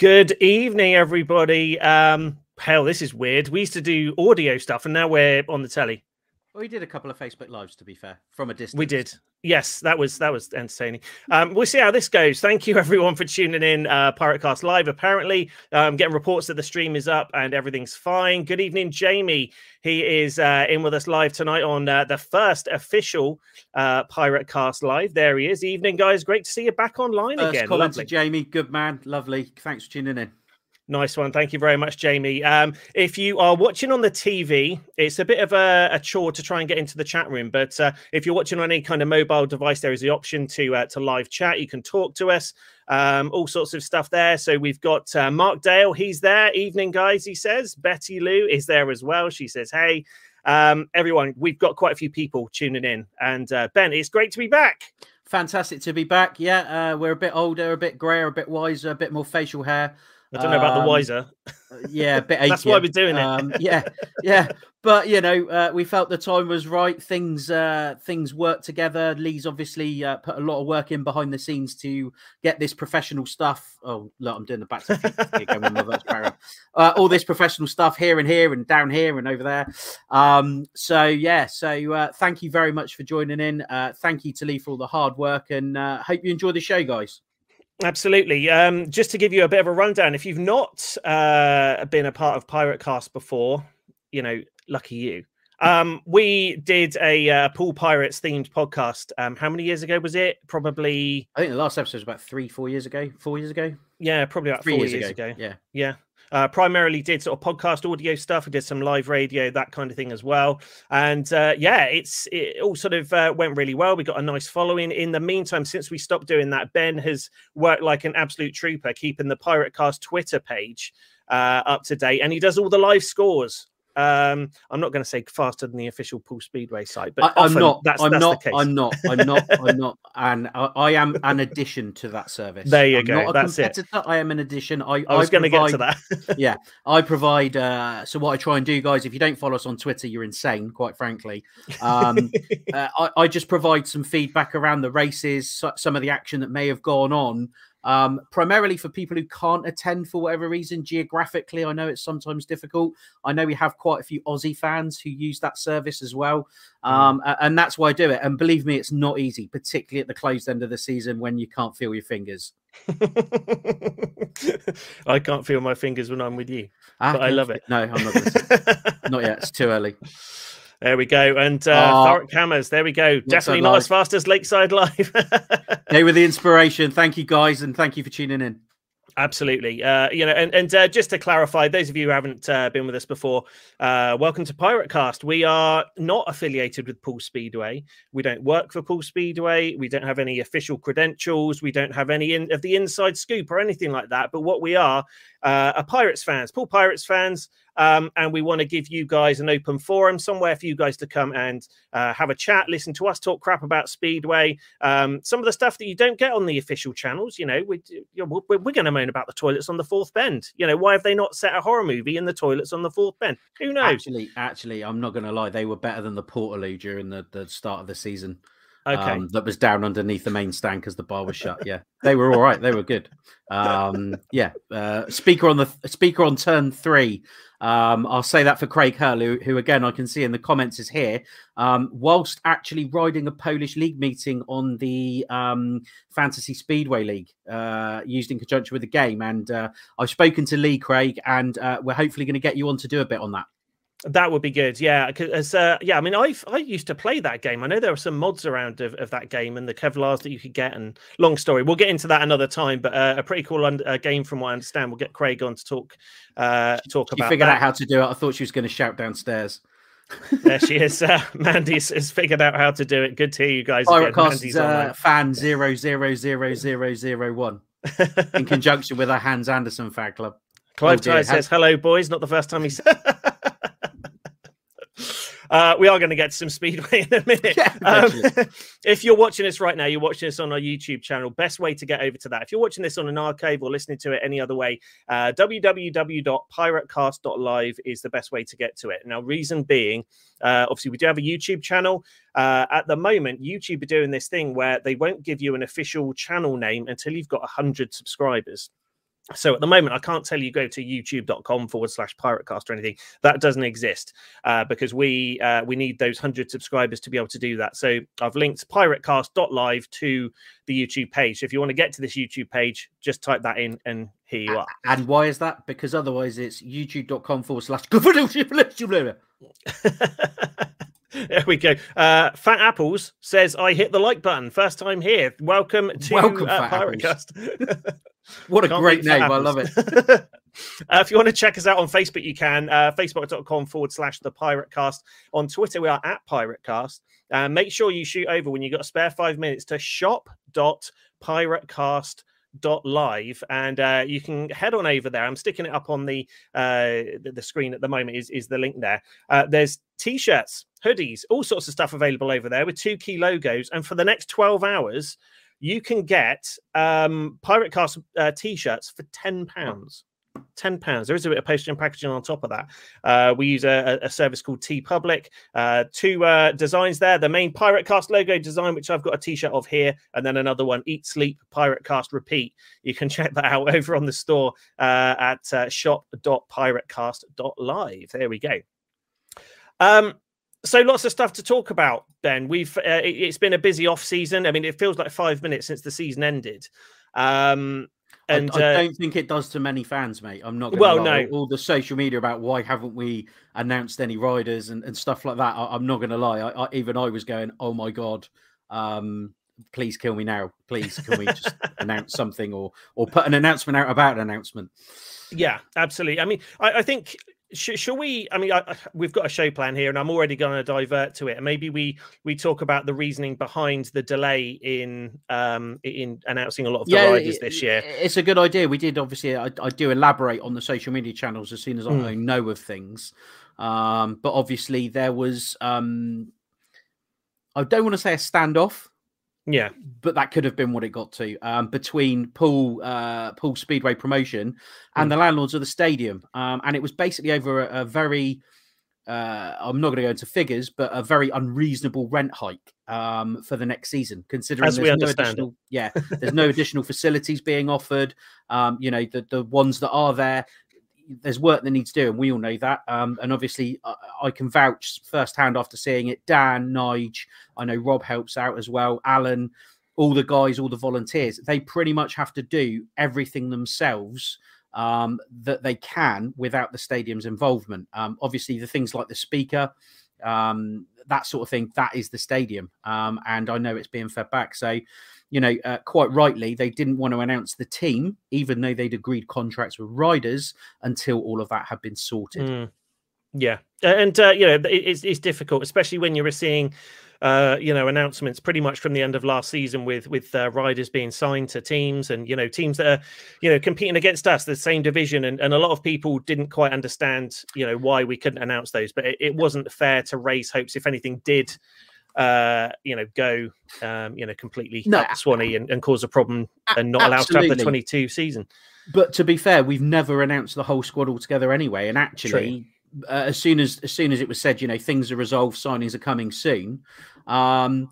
Good evening, everybody. Um, hell, this is weird. We used to do audio stuff, and now we're on the telly. We did a couple of Facebook lives, to be fair, from a distance. We did. Yes, that was that was entertaining. Um, we'll see how this goes. Thank you everyone for tuning in. Uh, Piratecast live. Apparently, um, getting reports that the stream is up and everything's fine. Good evening, Jamie. He is uh, in with us live tonight on uh, the first official uh, Piratecast live. There he is. Evening, guys. Great to see you back online First again. comment Lovely. to Jamie, good man, lovely. Thanks for tuning in. Nice one. Thank you very much, Jamie. Um, if you are watching on the TV, it's a bit of a, a chore to try and get into the chat room. But uh, if you're watching on any kind of mobile device, there is the option to uh, to live chat. You can talk to us, um, all sorts of stuff there. So we've got uh, Mark Dale. He's there. Evening, guys. He says. Betty Lou is there as well. She says, "Hey." Um, everyone, we've got quite a few people tuning in, and uh, Ben, it's great to be back. Fantastic to be back. Yeah, uh, we're a bit older, a bit grayer, a bit wiser, a bit more facial hair. I don't know about the Um, wiser. Uh, Yeah, a bit. That's why we're doing it. Um, yeah, yeah. But you know, uh, we felt the time was right. Things uh, things worked together. Lee's obviously uh, put a lot of work in behind the scenes to get this professional stuff. Oh, look, I'm doing the back to the future thing again with my verse paragraph. Uh, all this professional stuff here and here and down here and over there. Um, so yeah, so uh, thank you very much for joining in. Uh, thank you to Lee for all the hard work, and uh, hope you enjoy the show, guys. Absolutely. Um, just to give you a bit of a rundown, if you've not uh, been a part of Pirate Cast before, you know, lucky you. Um, we did a uh, Poole Pirates themed podcast. Um, how many years ago was it? Probably, I think the last episode was about three, four years ago. Four years ago. yeah, probably about Three four years, ago. Yeah. Yeah. Uh, primarily did sort of podcast audio stuff. We did some live radio, that kind of thing as well. And uh, yeah, it's it all sort of uh, went really well. We got a nice following. In the meantime, since we stopped doing that, Ben has worked like an absolute trooper, keeping the Pirate Cast Twitter page uh, up to date, and he does all the live scores. Um, I'm not going to say faster than the official Poole Speedway site, but I, am not. That's, I'm that's not. the case. I'm not. I'm not. I'm not. And I, I am an addition to that service. There you I'm go, that's it. I am an addition. I, I was going to get to that. yeah, I provide. Uh, so what I try and do, guys, if you don't follow us on Twitter, you're insane. Quite frankly, um, uh, I, I just provide some feedback around the races, so- some of the action that may have gone on. Um, primarily for people who can't attend for whatever reason geographically. I know it's sometimes difficult. I know we have quite a few Aussie fans who use that service as well. Um, a- and that's why I do it. And believe me, it's not easy, particularly at the closed end of the season when you can't feel your fingers. I can't feel my fingers when I'm with you. Ah, But I love it. No, I'm not. Not yet. It's too early. There we go. And uh, Oh. Thoric Hammers, there we go. Definitely not Live. as fast as Lakeside Live. They were the inspiration. Thank you, guys, and thank you for tuning in. Absolutely. Uh, you know, and, and uh, just to clarify, those of you who haven't uh, been with us before, uh, welcome to Pirate Cast. We are not affiliated with Poole Speedway. We don't work for Poole Speedway. We don't have any official credentials. We don't have any in, of the inside scoop or anything like that. But what we are uh, are Pirates fans, Poole Pirates fans. Um, and we want to give you guys an open forum, somewhere for you guys to come and uh, have a chat, listen to us talk crap about Speedway, um, some of the stuff that you don't get on the official channels. You know, we, we're, we're going to moan about the toilets on the fourth bend. You know, why have they not set a horror movie in the toilets on the fourth bend? Who knows? Actually, actually, I'm not going to lie. They were better than the Portaloo during the, the start of the season. Okay. um, that was down underneath the main stand because the bar was shut. Yeah, they were all right. They were good. Um, yeah, uh, speaker on the speaker on turn three. Um, I'll say that for Craig Hurl, who, who again I can see in the comments is here. Um, whilst actually riding a Polish league meeting on the um, Fantasy Speedway League, uh, used in conjunction with the game, and uh, I've spoken to Lee Craig, and uh, we're hopefully going to get you on to do a bit on that. That would be good, yeah. Because uh, yeah, I mean, I I used to play that game. I know there were some mods around of, of that game and the Kevlars that you could get. And long story, we'll get into that another time. But uh, a pretty cool un- uh, game, from what I understand. We'll get Craig on to talk uh, talk You about figured that. out how to do it. I thought she was going to shout downstairs. there she is. Uh, Mandy's has figured out how to do it. Good to hear you guys. again. Piratecast Mandy's uh, fan zero zero zero zero zero one in conjunction with our Hans Andersen fan club. Clive Oh dear, Ty says, "Hello, boys." Not the first time he said. Uh, we are going to get to some speedway in a minute. Yeah, Um, if you're watching this right now, you're watching this on our YouTube channel. Best way to get over to that. If you're watching this on an archive or listening to it any other way, uh, www.piratecast.live is the best way to get to it. Now, reason being, uh, obviously, we do have a YouTube channel. Uh, at the moment, YouTube are doing this thing where they won't give you an official channel name until you've got 100 subscribers. So at the moment, I can't tell you go to youtube.com forward slash piratecast or anything. That doesn't exist uh, because we uh, we need those hundred subscribers to be able to do that. So I've linked piratecast.live to the YouTube page. So if you want to get to this YouTube page, just type that in and here you are. And why is that? Because otherwise it's youtube.com forward slash. There we go. Uh, Fat Apples says, "I hit the like button first time here. Welcome to Welcome, uh, Piratecast." What a Can't great name. I love it. uh, if you want to check us out on Facebook, you can. Uh, Facebook.com forward slash the Pirate Cast. On Twitter, we are at Pirate Cast. Uh, make sure you shoot over when you've got a spare five minutes to shop.piratecast.live and uh, you can head on over there. I'm sticking it up on the uh, the, screen at the moment. Is is the link there? Uh, there's t-shirts, hoodies, all sorts of stuff available over there with two key logos. And for the next 12 hours, you can get um, Pirate Cast uh, t-shirts for ten pounds. Ten pounds. There is a bit of postage and packaging on top of that. Uh, we use a, a service called TeePublic. Uh, two uh, designs there. The main Pirate Cast logo design, which I've got a T-shirt of here, and then another one: Eat, Sleep, Pirate Cast, Repeat. You can check that out over on the store uh, at uh, shop.piratecast.live. There we go. Um, so lots of stuff to talk about. Ben, we've uh, it, it's been a busy off season. I mean, it feels like five minutes since the season ended. Um, and I, I uh, don't think it does to many fans, mate. I'm not. Gonna Well, lie. no. All the social media about why haven't we announced any riders and, and stuff like that. I, I'm not going to lie. I, I, even I was going, oh my god, um, please kill me now. Please, can we just announce something or or put an announcement out about an announcement? Yeah, absolutely. I mean, I, I think sh- shall we? I mean, I, we've got a show plan here, and I'm already going to divert to it. And maybe we we talk about the reasoning behind the delay in um in announcing a lot of the riders it- this year. It's a good idea. We did obviously. I, I do elaborate on the social media channels as soon as I Mm. I know of things. Um, but obviously there was. Um, I don't want to say a standoff, Yeah, but that could have been what it got to um, between Poole uh, Poole Speedway promotion and Mm. the landlords of the stadium, um, and it was basically over a, a very. Uh, I'm not going to go into figures, but a very unreasonable rent hike um, for the next season, considering As there's no it. additional, yeah, there's no additional facilities being offered. Um, you know, the the ones that are there, there's work that needs doing. We all know that, um, and obviously, I, I can vouch firsthand after seeing it. Dan, Nige, I know Rob helps out as well. Alan, all the guys, all the volunteers, they pretty much have to do everything themselves um, that they can without the stadium's involvement. Um, obviously, the things like the speaker, um, that sort of thing, that is the stadium, um, and I know it's being fed back. So, you know, uh, quite rightly, they didn't want to announce the team, even though they'd agreed contracts with riders until all of that had been sorted. Mm. yeah, and uh, you know it's it's difficult, especially when you're seeing. Uh, you know, announcements pretty much from the end of last season with with uh, riders being signed to teams and you know teams that are you know competing against us, the same division, and, and a lot of people didn't quite understand you know why we couldn't announce those, but it, it wasn't fair to raise hopes. If anything did, uh, you know, go um, you know completely No, Swanee and, and cause a problem and not allow us to have the 22 season. But to be fair, we've never announced the whole squad altogether anyway. And actually, uh, as soon as as soon as it was said, you know, things are resolved, signings are coming soon. Um,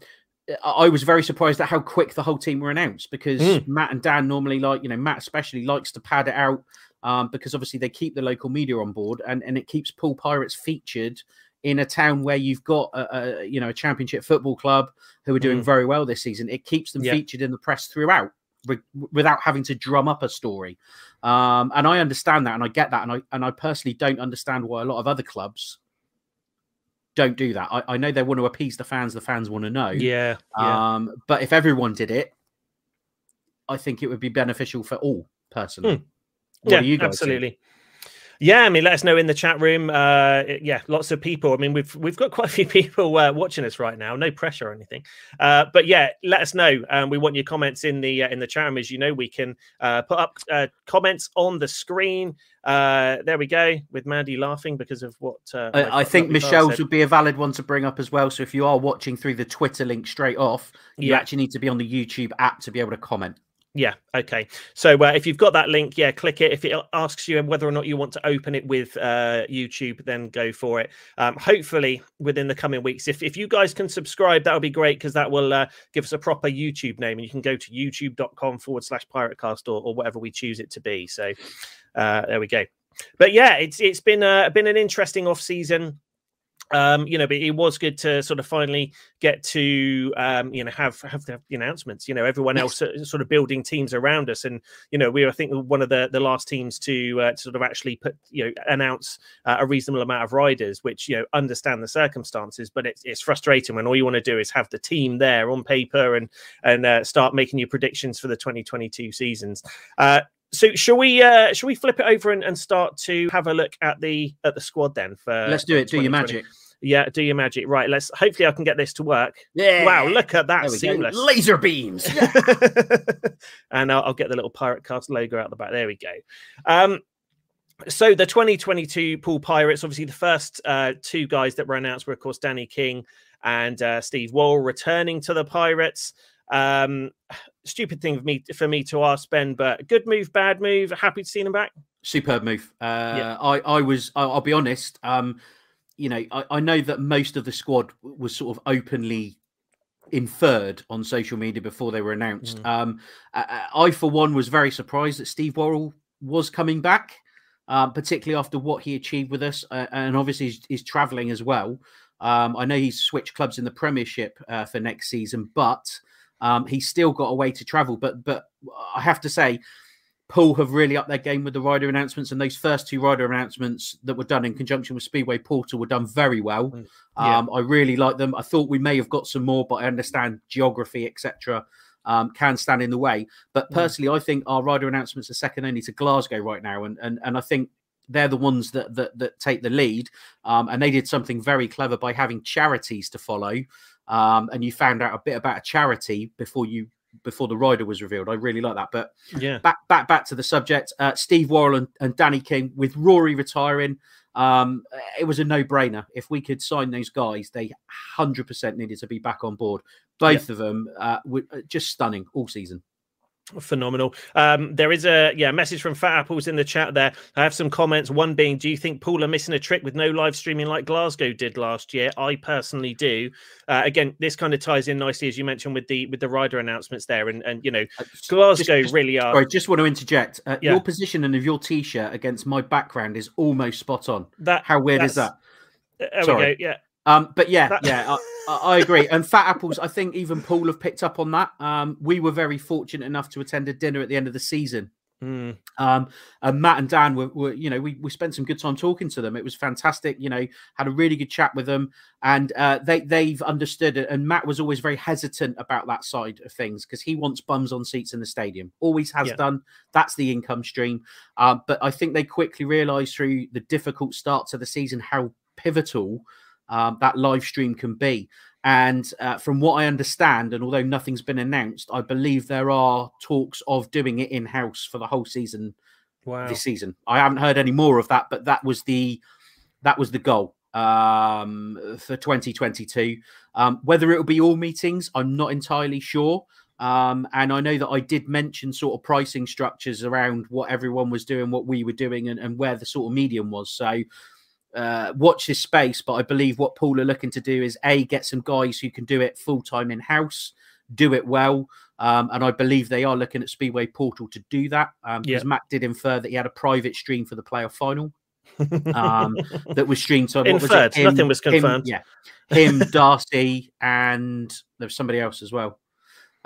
I was very surprised at how quick the whole team were announced because Mm. Matt and Dan normally like, you know, Matt especially likes to pad it out um, because obviously they keep the local media on board and, and it keeps Poole Pirates featured in a town where you've got a, a you know a championship football club who are doing Mm. very well this season. It keeps them Yeah. featured in the press throughout wi- without having to drum up a story. Um, and I understand that, and I get that, and I and I personally don't understand why a lot of other clubs don't do that. I, I know they want to appease the fans; the fans want to know. Yeah, yeah. Um, but if everyone did it, I think it would be beneficial for all. Personally, what yeah, do you guys think? Yeah, I mean, let us know in the chat room. Uh, yeah, lots of people. I mean, we've we've got quite a few people uh, watching us right now. No pressure or anything. Uh, but yeah, let us know. Um, we want your comments in the uh, in the chat room. As you know, we can uh, put up uh, comments on the screen. Uh, there we go. With Mandy laughing because of what uh, I, I think Michelle's said. would be a valid one to bring up as well. So if you are watching through the Twitter link straight off, you Yeah. actually need to be on the YouTube app to be able to comment. Yeah. Okay. So uh, if you've got that link, yeah, click it. If it asks you whether or not you want to open it with uh, YouTube, then go for it. Um, hopefully, within the coming weeks, if if you guys can subscribe, that would be great because that will uh, give us a proper YouTube name, and you can go to youtube.com forward slash piratecast or, or whatever we choose it to be. So uh, there we go. But yeah, it's it's been uh, been an interesting off season um, you know, but it was good to sort of finally get to, um, you know, have have the, announcements. You know, everyone else sort of building teams around us, and you know, we were I think one of the the last teams to uh, sort of actually put you know announce uh, a reasonable amount of riders, which you know understand the circumstances. But it's it's frustrating when all you want to do is have the team there on paper and and uh, start making your predictions for the 2022 seasons. So shall we uh shall we flip it over and, and start to have a look at the at the squad then for let's do it. Do your magic. Yeah do your magic. Right let's hopefully i can get this to work. Yeah. Wow look at that seamless go. laser beams. And I'll, I'll, get the little pirate cast logo out the back. There we go. Um so the 2022 Poole pirates obviously the first uh two guys that were announced were of course danny king and uh, steve Worrall returning to the pirates um, stupid thing for me for me to ask Ben, but good move, bad move. Happy to see him back. Superb move. Uh, yeah. I I was I'll be honest. Um, you know, I, I know that most of the squad was sort of openly inferred on social media before they were announced. Mm. Um, I, I, for one, was very surprised that Steve Worrall was coming back, uh, particularly after what he achieved with us, uh, and obviously he's, he's travelling as well. Um, I know he's switched clubs in the Premiership uh, for next season, but um, he's still got a way to travel, but but I have to say, Poole have really upped their game with the rider announcements, and those first two rider announcements that were done in conjunction with Speedway Portal were done very well. Mm, yeah. Um, I really like them. I thought we may have got some more, but I understand geography, etc. Um, can stand in the way. But mm. personally, mm. I think our rider announcements are second only to Glasgow right now, and and and I think they're the ones that that, that take the lead. Um, and they did something very clever by having charities to follow um, and you found out a bit about a charity before you before the rider was revealed. I really like that. But yeah, back back back to the subject. Uh, Steve Worrall and, and Danny King with Rory retiring. Um, it was a no-brainer. If we could sign those guys, they hundred percent needed to be back on board. Both of them uh, were uh, just stunning all season. Phenomenal. Um, there is a yeah message from Fat Apples in the chat there. I have some comments. One being, do you think Poole are missing a trick with no live streaming like Glasgow did last year? I personally do. Uh, again, this kind of ties in nicely as you mentioned with the with the rider announcements there, and and you know uh, Glasgow just, just, really are. I just want to interject. Uh, yeah. Your position and of your t-shirt against my background is almost spot on. That how weird is that? There Sorry. we go. Yeah. Um, but yeah, that... yeah. I agree. And Fat Apples, I think even Poole have picked up on that. Um, we were very fortunate enough to attend a dinner at the end of the season. Mm. Um, and Matt and Dan were, were, you know, we, we spent some good time talking to them. It was fantastic. You know, had a really good chat with them, and uh, they they've understood it. And Matt was always very hesitant about that side of things because he wants bums on seats in the stadium. Always has yeah. done. That's the income stream. Uh, but I think they quickly realised through the difficult start to the season how pivotal um, that live stream can be. And uh, from what I understand, and although nothing's been announced, I believe there are talks of doing it in house for the whole season. Wow. This season, I haven't heard any more of that, but that was the that was the goal um, for 2022. Um, whether it will be all meetings, I'm not entirely sure. Um, and I know that I did mention sort of pricing structures around what everyone was doing, what we were doing, and, and where the sort of medium was. So uh, watch this space. But I believe what Poole are looking to do is a get some guys who can do it full time in house, do it well. Um, and I believe they are looking at Speedway Portal to do that. Um, because yeah. Matt did infer that he had a private stream for the playoff final. um, that was streamed. So inferred, was him, nothing was confirmed. Him, yeah, him, Darcy, and there was somebody else as well.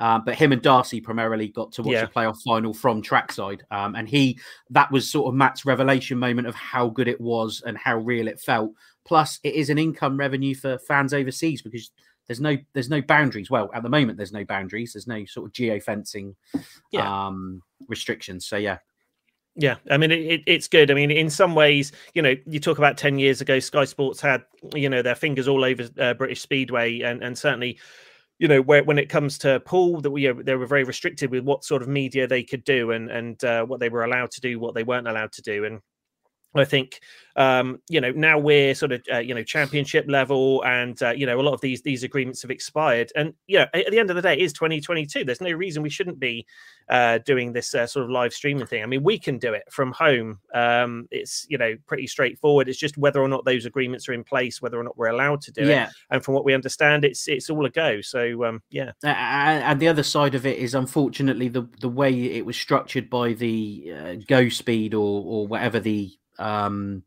Um, but him and Darcy primarily got to watch yeah. the playoff final from trackside, um, and he that was sort of Matt's revelation moment of how good it was and how real it felt. Plus, it is an income revenue for fans overseas because there's no there's no boundaries. Well, at the moment, there's no boundaries. There's no sort of geo fencing yeah. um, restrictions. So yeah, yeah, I mean it, it's good. I mean, in some ways, you know, you talk about ten years ago, Sky Sports had you know their fingers all over uh, British Speedway, and and certainly you know, where when it comes to Poole, that we they were very restricted with what sort of media they could do and and uh, what they were allowed to do, what they weren't allowed to do, and I think um, you know now we're sort of uh, you know championship level, and uh, you know a lot of these these agreements have expired. And you know at the end of the day, it is 2022. There's no reason we shouldn't be uh, doing this uh, sort of live streaming thing. I mean, we can do it from home. Um, it's you know pretty straightforward. It's just whether or not those agreements are in place, whether or not we're allowed to do Yeah. it. And from what we understand, it's it's all a go. So um, yeah, and the other side of it is unfortunately the the way it was structured by the uh, Go Speed or or whatever the um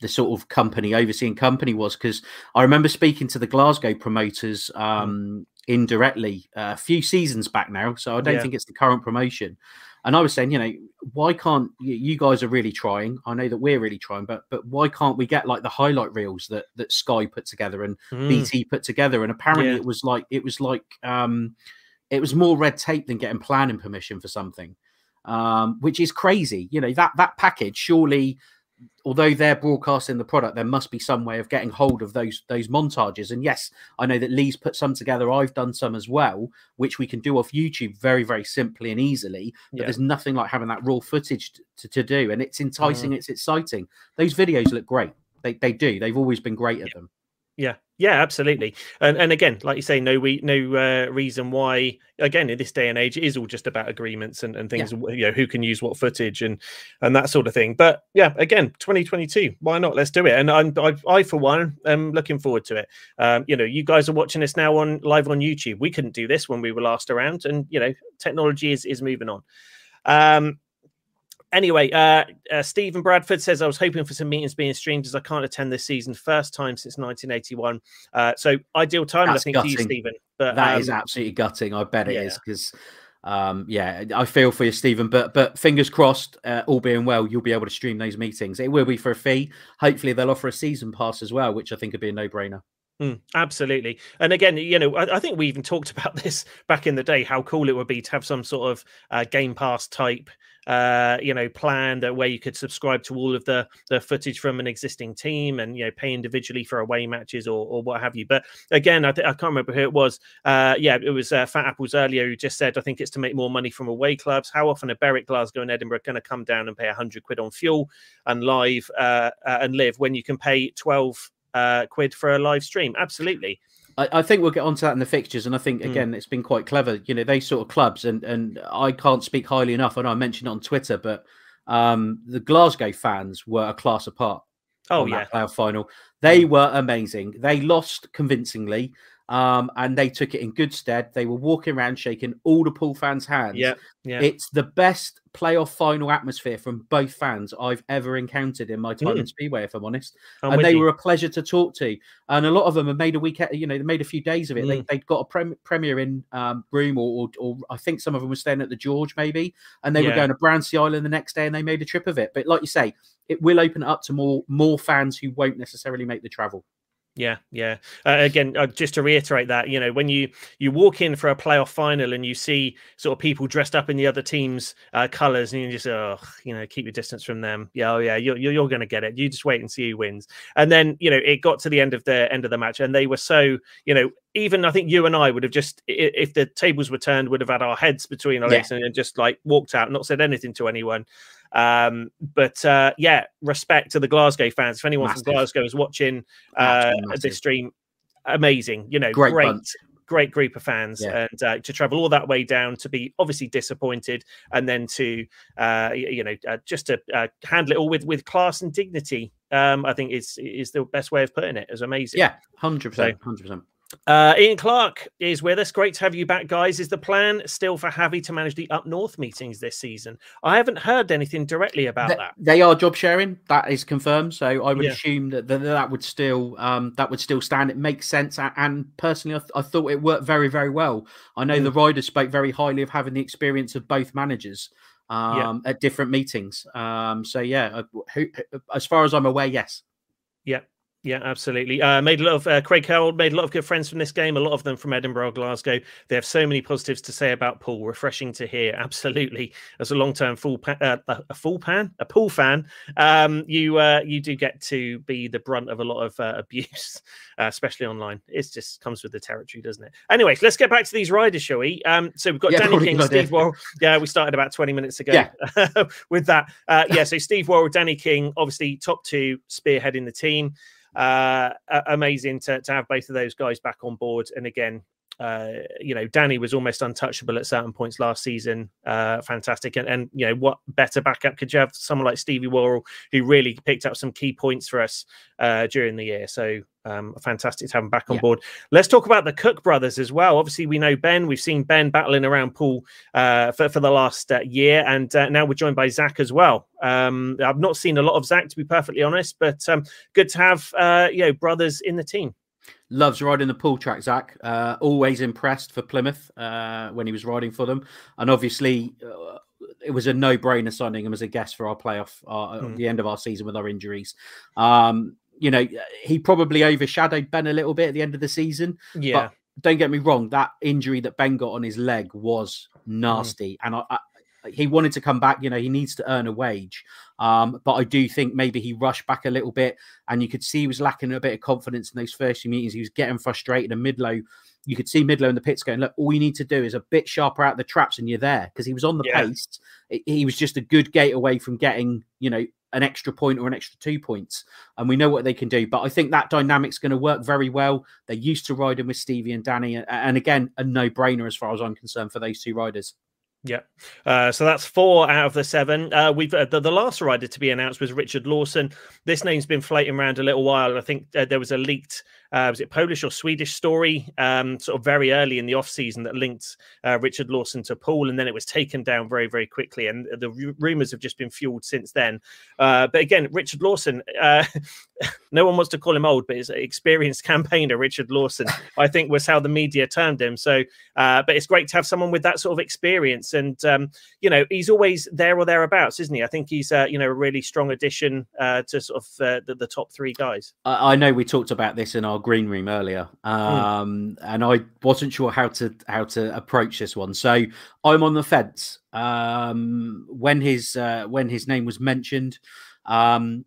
the sort of company overseeing company was because I remember speaking to the Glasgow promoters um indirectly uh, a few seasons back now so I don't Yeah. think it's the current promotion and I was saying you know why can't you, you guys are really trying I know that we're really trying but but why can't we get like the highlight reels that that Sky put together and Mm, BT put together, and apparently Yeah. it was like it was like um, it was more red tape than getting planning permission for something, um, which is crazy. You know that that package surely, although they're broadcasting the product, there must be some way of getting hold of those those montages. And yes, I know that Lee's put some together. I've done some as well, which we can do off YouTube very very simply and easily. But Yeah. there's nothing like having that raw footage to, to do, and it's Mm. enticing. It's exciting. Those videos look great. They they do. They've always been great at them. Yeah, yeah, absolutely. And and again, like you say, no we no uh, reason why again in this day and age it is all just about agreements and, and things you know who can use what footage and and that sort of thing. But yeah, again, 2022, why not? Let's do it. And I'm I, I for one am looking forward to it. Um, you know, you guys are watching us now on live on YouTube. We couldn't do this when we were last around, and you know, technology is is moving on. Um, Anyway, uh, uh, Stephen Bradford says I was hoping for some meetings being streamed as I can't attend this season, first time since 1981. Uh, so ideal time, I That's think, to you, gutting. Stephen. But That is um, absolutely gutting. I bet it is yeah. because, um, yeah, I feel for you, Stephen. But but fingers crossed, uh, all being well, you'll be able to stream those meetings. It will be for a fee. Hopefully, they'll offer a season pass as well, which I think would be a no brainer. Mm, absolutely. And again, you know, I, I think we even talked about this back in the day, how cool it would be to have some sort of uh, Game Pass type, uh, you know, plan that where you could subscribe to all of the the footage from an existing team and you know pay individually for away matches or, or what have you. But again, I, th- I can't remember who it was. Uh, yeah, it was uh, Fat Apples earlier who just said, I think it's to make more money from away clubs. How often are Berwick, Glasgow, and Edinburgh going to come down and pay hundred quid on fuel and live uh, uh, and live when you can pay twelve uh, quid for a live stream? Absolutely. I, I think we'll get onto that in the fixtures, and I think Mm. again it's been quite clever. You know, they sort of clubs, and and I can't speak highly enough. I know I mentioned it on Twitter, but um, the Glasgow fans were a class apart. Oh yeah, playoff final. They were amazing. They lost convincingly, um, and they took it in good stead. They were walking around shaking all the Poole fans' hands. yeah, yeah. It's the best playoff final atmosphere from both fans I've ever encountered in my time Mm. in Speedway, if I'm honest. I'm and they you. were a pleasure to talk to. And a lot of them have made a week, you know, they made a few days of it. They, Mm. they'd got a prem- premiere in um, Broome, or, or, or I think some of them were staying at the George, maybe, and they were going to Brownsea Island the next day, and they made a trip of it. But like you say, it will open it up to more more fans who won't necessarily make the travel. Yeah, yeah. Uh, again, uh, just to reiterate that, you know, when you you walk in for a playoff final and you see sort of people dressed up in the other team's uh, colors, and you just, oh, you know, keep your distance from them. Yeah, oh yeah, you're you're, you're going to get it. You just wait and see who wins. And then, you know, it got to the end of the end of the match, and they were so, you know, even I think you and I would have just, if the tables were turned, would have had our heads between our legs and, and just like walked out, not said anything to anyone. Um, but uh, yeah, respect to the Glasgow fans. If anyone Massive. from Glasgow is watching uh, massive. this stream, amazing. You know, Great great, great group of fans, Yeah. and uh, to travel all that way down to be obviously disappointed, and then to uh, you know uh, just to uh, handle it all with with class and dignity. Um, I think is is the best way of putting it. it. Is amazing. Yeah, hundred percent, hundred percent. Uh, Ian Clark is with us. Great to have you back, guys. Is the plan still for Javi to manage the up north meetings this season? I haven't heard anything directly about Th- that. They are job sharing. That is confirmed. So I would Yeah. assume that, that that would still um, that would still stand. It makes sense. And personally, I, th- I thought it worked very very well. I know Mm. the riders spoke very highly of having the experience of both managers um, at different meetings. Um, so yeah, uh, who, as far as I'm aware, yes. Yeah. Yeah, absolutely. Uh, made a lot of uh, Craig Carroll made a lot of good friends from this game. A lot of them from Edinburgh, Glasgow. They have so many positives to say about Poole. Refreshing to hear. Absolutely, as a long-term full pa- uh, a full pan, a Poole fan, um, you uh, you do get to be the brunt of a lot of uh, abuse, uh, especially online. It just comes with the territory, doesn't it? Anyways, let's get back to these riders, shall we? Um, so we've got yeah, Danny King, Steve Worrall. Yeah, we started about twenty minutes ago. Yeah. with that, yeah. So Steve Worrall, Danny King, obviously top two spearheading the team Uh, amazing to, to have both of those guys back on board. And again, uh, you know, Danny was almost untouchable at certain points last season. Uh, fantastic. And, and, you know, what better backup could you have? Someone like Stevie Worrall, who really picked up some key points for us uh, during the year. So um, fantastic to have him back on yeah. board. Let's talk about the Cook brothers as well. Obviously, we know Ben. We've seen Ben battling around Poole uh, for, for the last uh, year, and uh, now we're joined by Zach as well. Um, I've not seen a lot of Zach, to be perfectly honest, but um, good to have uh, you know brothers in the team. Loves riding the Poole track, Zach. Uh, always impressed for Plymouth uh, when he was riding for them, and obviously it was a no-brainer signing him as a guest for our playoff uh, mm. at the end of our season with our injuries. Um, you know, he probably overshadowed Ben a little bit at the end of the season. Yeah. But don't get me wrong, that injury that Ben got on his leg was mm. nasty. Mm. And I, I, he wanted to come back. You know, he needs to earn a wage. Um, but I do think maybe he rushed back a little bit, and you could see he was lacking a bit of confidence in those first few meetings. He was getting frustrated, and Midlow, you could see Midlow in the pits going, "Look, all you need to do is a bit sharper out the traps, and you're there." Because he was on the yeah. pace. He was just a good gate away from getting, you know, an extra point or an extra two points. And we know what they can do. But I think that dynamic's going to work very well. They're used to riding with Stevie and Danny. And again, a no brainer as far as I'm concerned for those two riders. Yeah. Uh, so that's four out of the seven. Uh, we've uh, the, the, last rider to be announced was Richard Lawson. This name's been floating around a little while. I think uh, there was a leaked uh, was it Polish or Swedish story, um, sort of very early in the off season that linked uh, Richard Lawson to Poole, and then it was taken down very, very quickly. And the r- rumors have just been fueled since then. Uh, but again, Richard Lawson, uh, no one wants to call him old, but his experienced campaigner, Richard Lawson, I think was how the media termed him. So, uh, but it's great to have someone with that sort of experience, and um, you know, he's always there or thereabouts, isn't he? I think he's uh, you know a really strong addition to sort of the, the, top three guys. I know we talked about this in our green room earlier, hmm. um, mm. and I wasn't sure how to how to approach this one. So I'm on the fence. Um, when his uh, when his name was mentioned, um,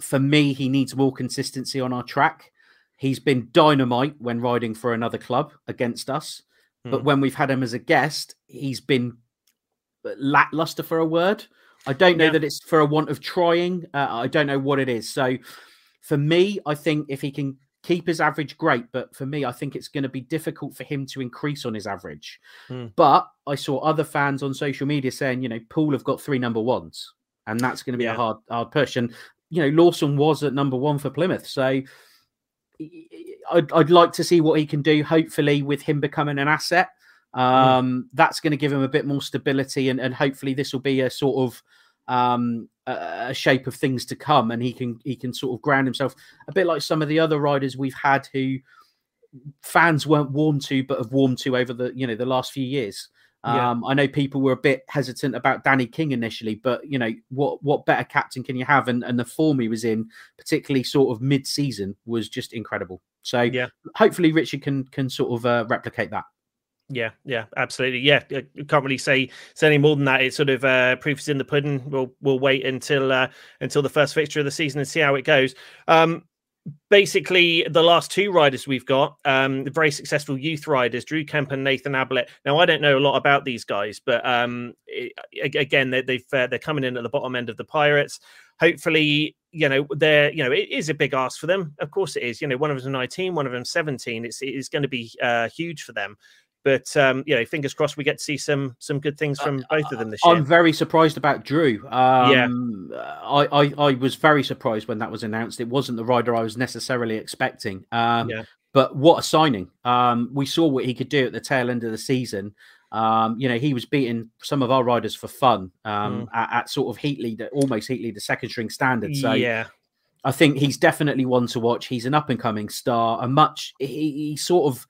for me, he needs more consistency on our track. He's been dynamite when riding for another club against us, mm. but hmm. when we've had him as a guest, he's been lackluster for a word. I don't know yeah. that it's for a want of trying. Uh, I don't know what it is. So for me, I think if he can keep his average, great. But for me, I think it's going to be difficult for him to increase on his average. Mm. But I saw other fans on social media saying, you know, Poole have got three number ones, and that's going to be yeah. a hard, hard push. And you know, Lawson was at number one for Plymouth, so. I'd, I'd like to see what he can do. Hopefully, with him becoming an asset, hmm. um, mm. that's going to give him a bit more stability, and, and hopefully, this will be a sort of um, a, shape of things to come, and he can he can sort of ground himself a bit like some of the other riders we've had who fans weren't warm to, but have warmed to over the you know the last few years. Yeah. Um, I know people were a bit hesitant about Danny King initially, but you know what what better captain can you have? And and the form he was in, particularly sort of mid season, was just incredible. So yeah, hopefully Richard can can sort of uh, replicate that. Yeah, yeah, absolutely. Yeah, I can't really say say any more than that. It's sort of uh, proof is in the pudding. We'll we'll wait until uh, until the first fixture of the season and see how it goes. Um, basically, the last two riders we've got, um, very successful youth riders, Drew Kemp and Nathan Ablett. Now, I don't know a lot about these guys, but um, it, again, they, they've uh, they're coming in at the bottom end of the Pirates. Hopefully, you know they're you know it is a big ask for them. Of course, it is. You know, one of them's 19, one of them 17. It's it's going to be uh, huge for them. But um, you know, fingers crossed we get to see some some good things from both of them this year. I'm very surprised about Drew. Um, yeah, I, I, I was very surprised when that was announced. It wasn't the rider I was necessarily expecting. Um, yeah. But what a signing! Um, we saw what he could do at the tail end of the season. Um, you know, he was beating some of our riders for fun um, mm. at, at, sort of heat leader, almost heat leader, second string standard. So yeah, I think he's definitely one to watch. He's an up and coming star, a much he, he sort of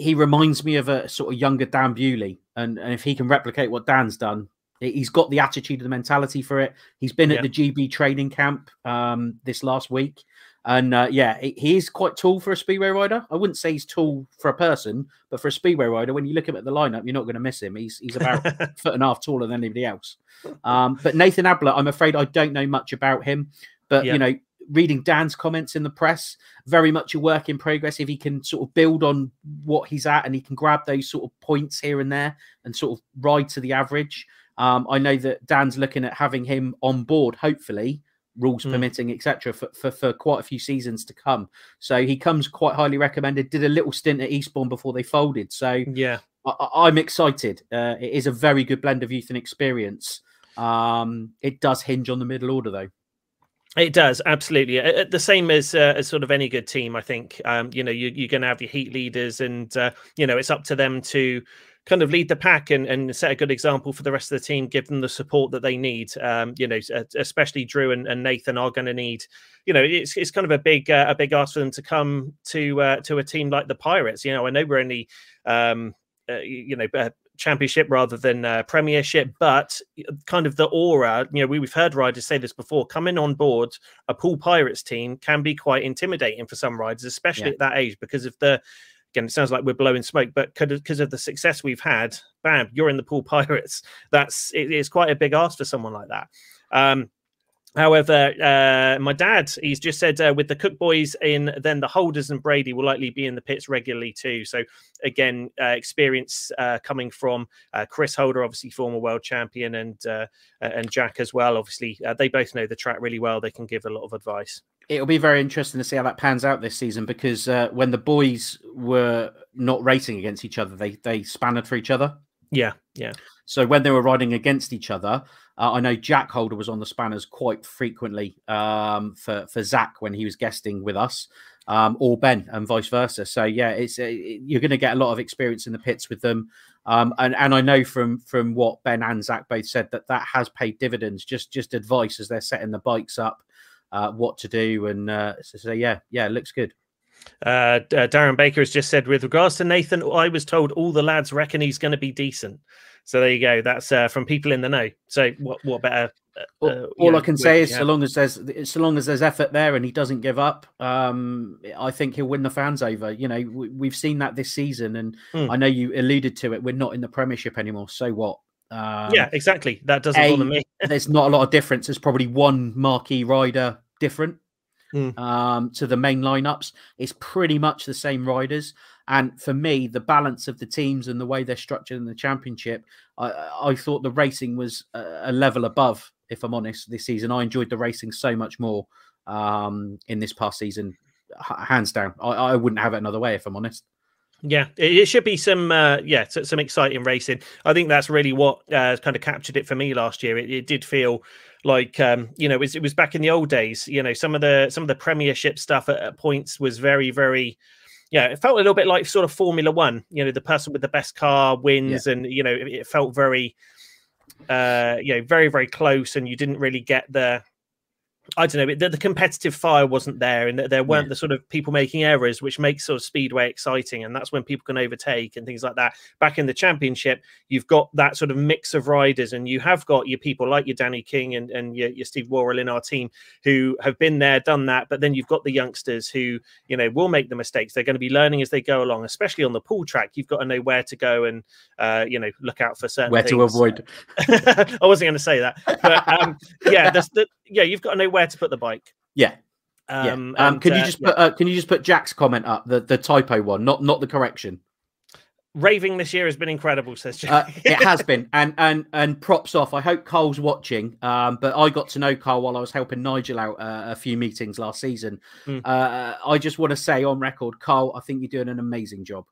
he reminds me of a sort of younger Dan Bewley, and, and if he can replicate what Dan's done, He's got the attitude and the mentality for it. He's been at the GB training camp um, this last week. And uh, yeah, he is quite tall for a speedway rider. I wouldn't say he's tall for a person, but for a speedway rider, when you look at the lineup, you're not going to miss him. He's he's about a foot and a half taller than anybody else. Um, but Nathan Ablett, I'm afraid I don't know much about him. But Yeah. you know, reading Dan's comments in the press, very much a work in progress. If he can sort of build on what he's at and he can grab those sort of points here and there and sort of ride to the average. Um, I know that Dan's looking at having him on board, hopefully, rules Mm. permitting, etc., for, for for quite a few seasons to come. So he comes quite highly recommended. Did a little stint at Eastbourne before they folded. So yeah. I, I'm excited. Uh, it is a very good blend of youth and experience. Um, it does hinge on the middle order, though. It does absolutely. Uh, uh, The same as uh, as sort of any good team, I think. Um, you know, you, you're going to have your heat leaders, and uh, you know, it's up to them to kind of lead the pack and, and set a good example for the rest of the team. Give them the support that they need. Um, you know, uh, especially Drew and, and Nathan are going to need. You know, it's it's kind of a big uh, a big ask for them to come to uh, to a team like the Pirates. You know, I know we're only um, uh, you know. Championship rather than uh, premiership but kind of the aura you know we, we've heard riders say this before coming on board a Poole pirates team can be quite intimidating for some riders especially Yeah. at that age because of the again it sounds like we're blowing smoke but because of the success we've had bam you're in the Poole pirates that's it is quite a big ask for someone like that um However, uh, my dad, he's just said uh, with the Cook boys in, then the Holders and Brady will likely be in the pits regularly too. So, again, uh, experience uh, coming from uh, Chris Holder, obviously former world champion, and uh, and Jack as well. Obviously, uh, they both know the track really well. They can give a lot of advice. It'll be very interesting to see how that pans out this season because uh, when the boys were not racing against each other, they they spanned for each other. Yeah, yeah, So when they were riding against each other, uh, I know Jack Holder was on the spanners quite frequently um, for for Zach when he was guesting with us, um, or Ben, and vice versa. So yeah, it's uh, you're going to get a lot of experience in the pits with them, um, and and I know from from what Ben and Zach both said that that has paid dividends. Just just advice as they're setting the bikes up, uh, what to do, and uh, so, so yeah, yeah, it looks good. Uh, uh, Darren Baker has just said, with regards to Nathan, I was told all the lads reckon he's going to be decent. So there you go. That's uh, from people in the know. So what what better? uh, All, uh, all know, I can word say is, you so long as there's so long as there's effort there and he doesn't give up, um, I think he'll win the fans over. You know, we, we've seen that this season, and Hmm. I know you alluded to it. We're not in the Premiership anymore, so what? Um, yeah, exactly. That doesn't A, bother me. there's not a lot of difference. There's probably one marquee rider different Mm. um, to the main lineups. It's pretty much the same riders. And for me, the balance of the teams and the way they're structured in the championship, I, I thought the racing was a, a level above. If I'm honest, this season I enjoyed the racing so much more um, in this past season, hands down. I, I wouldn't have it another way if I'm honest. Yeah, it, it should be some uh, yeah some exciting racing. I think that's really what uh, kind of captured it for me last year. It, it did feel like um, you know it was, it was back in the old days. You know some of the some of the Premiership stuff at, at points was very very yeah it felt a little bit like sort of Formula One. You know the person with the best car wins, and you know it, it felt very uh you know very very close, and you didn't really get the I don't know. The, the competitive fire wasn't there, and there weren't Yeah. the sort of people making errors, which makes sort of speedway exciting, and that's when people can overtake and things like that. Back in the championship, you've got that sort of mix of riders, and you have got your people like your Danny King and, and your, your Steve Worrall in our team who have been there, done that. But then you've got the youngsters who, you know, will make the mistakes. They're going to be learning as they go along, especially on the Poole track. You've got to know where to go and, uh, you know, look out for certain Where to avoid. I wasn't going to say that, but um, yeah, the, yeah, you've got to know where to put the bike. Yeah. Um, yeah. Um, and, can you uh, just yeah. put uh, can you just put Jack's comment up the the typo one, not not the correction. raving this year has been incredible? Says Jack. Uh, it has been, and and and props off. I hope Cole's watching. Um, but I got to know Cole while I was helping Nigel out uh, a few meetings last season. Mm. Uh, I just want to say on record, Cole, I think you're doing an amazing job.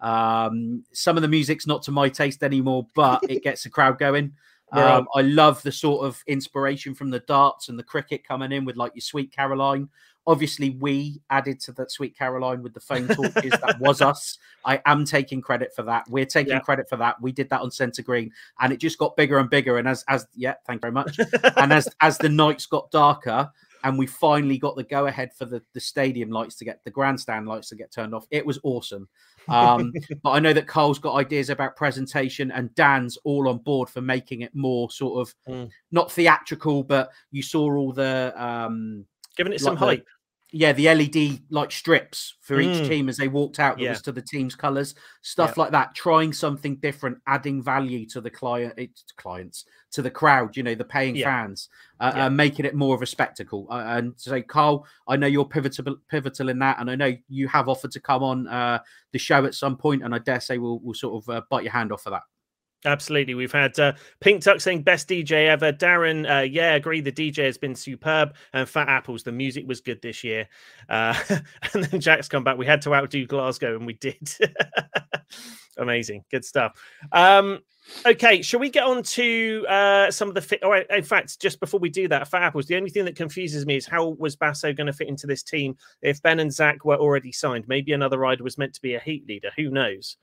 Um, some of the music's not to my taste anymore, but it gets the crowd going. Um, I love the sort of inspiration from the darts and the cricket coming in with like your Sweet Caroline. Obviously, we added to that Sweet Caroline with the phone torches. that was us. I am taking credit for that. We're taking Yeah. credit for that. We did that on Centre Green, and it just got bigger and bigger. And as as yeah, thank you very much. and as as the nights got darker, and we finally got the go ahead for the, the stadium lights to get the grandstand lights to get turned off. It was awesome. Um, but I know that Carl's got ideas about presentation, and Dan's all on board for making it more sort of mm. not theatrical, but you saw all the um, giving it some hype. Yeah, the LED like strips for mm. each team as they walked out that yeah. was to the team's colors, stuff yeah. like that. Trying something different, adding value to the client, eh, clients, to the crowd. You know, the paying yeah. fans, uh, uh, making it more of a spectacle. Uh, and so, Carl, I know you're pivotal, pivotal in that, and I know you have offered to come on uh, the show at some point, and I dare say we'll, we'll sort of uh, bite your hand off for that. Absolutely. We've had uh, Pink Tuck saying best DJ ever. Darren, uh, yeah, agree. The DJ has been superb. And Fat Apples, the music was good this year. Uh, and then Jack's come back. We had to outdo Glasgow, and we did. Amazing. Good stuff. Um, okay, shall we get on to uh, some of the fit? Right, in fact, just before we do that, Fat Apples, the only thing that confuses me is how was Basso going to fit into this team if Ben and Zach were already signed? Maybe another rider was meant to be a heat leader. Who knows?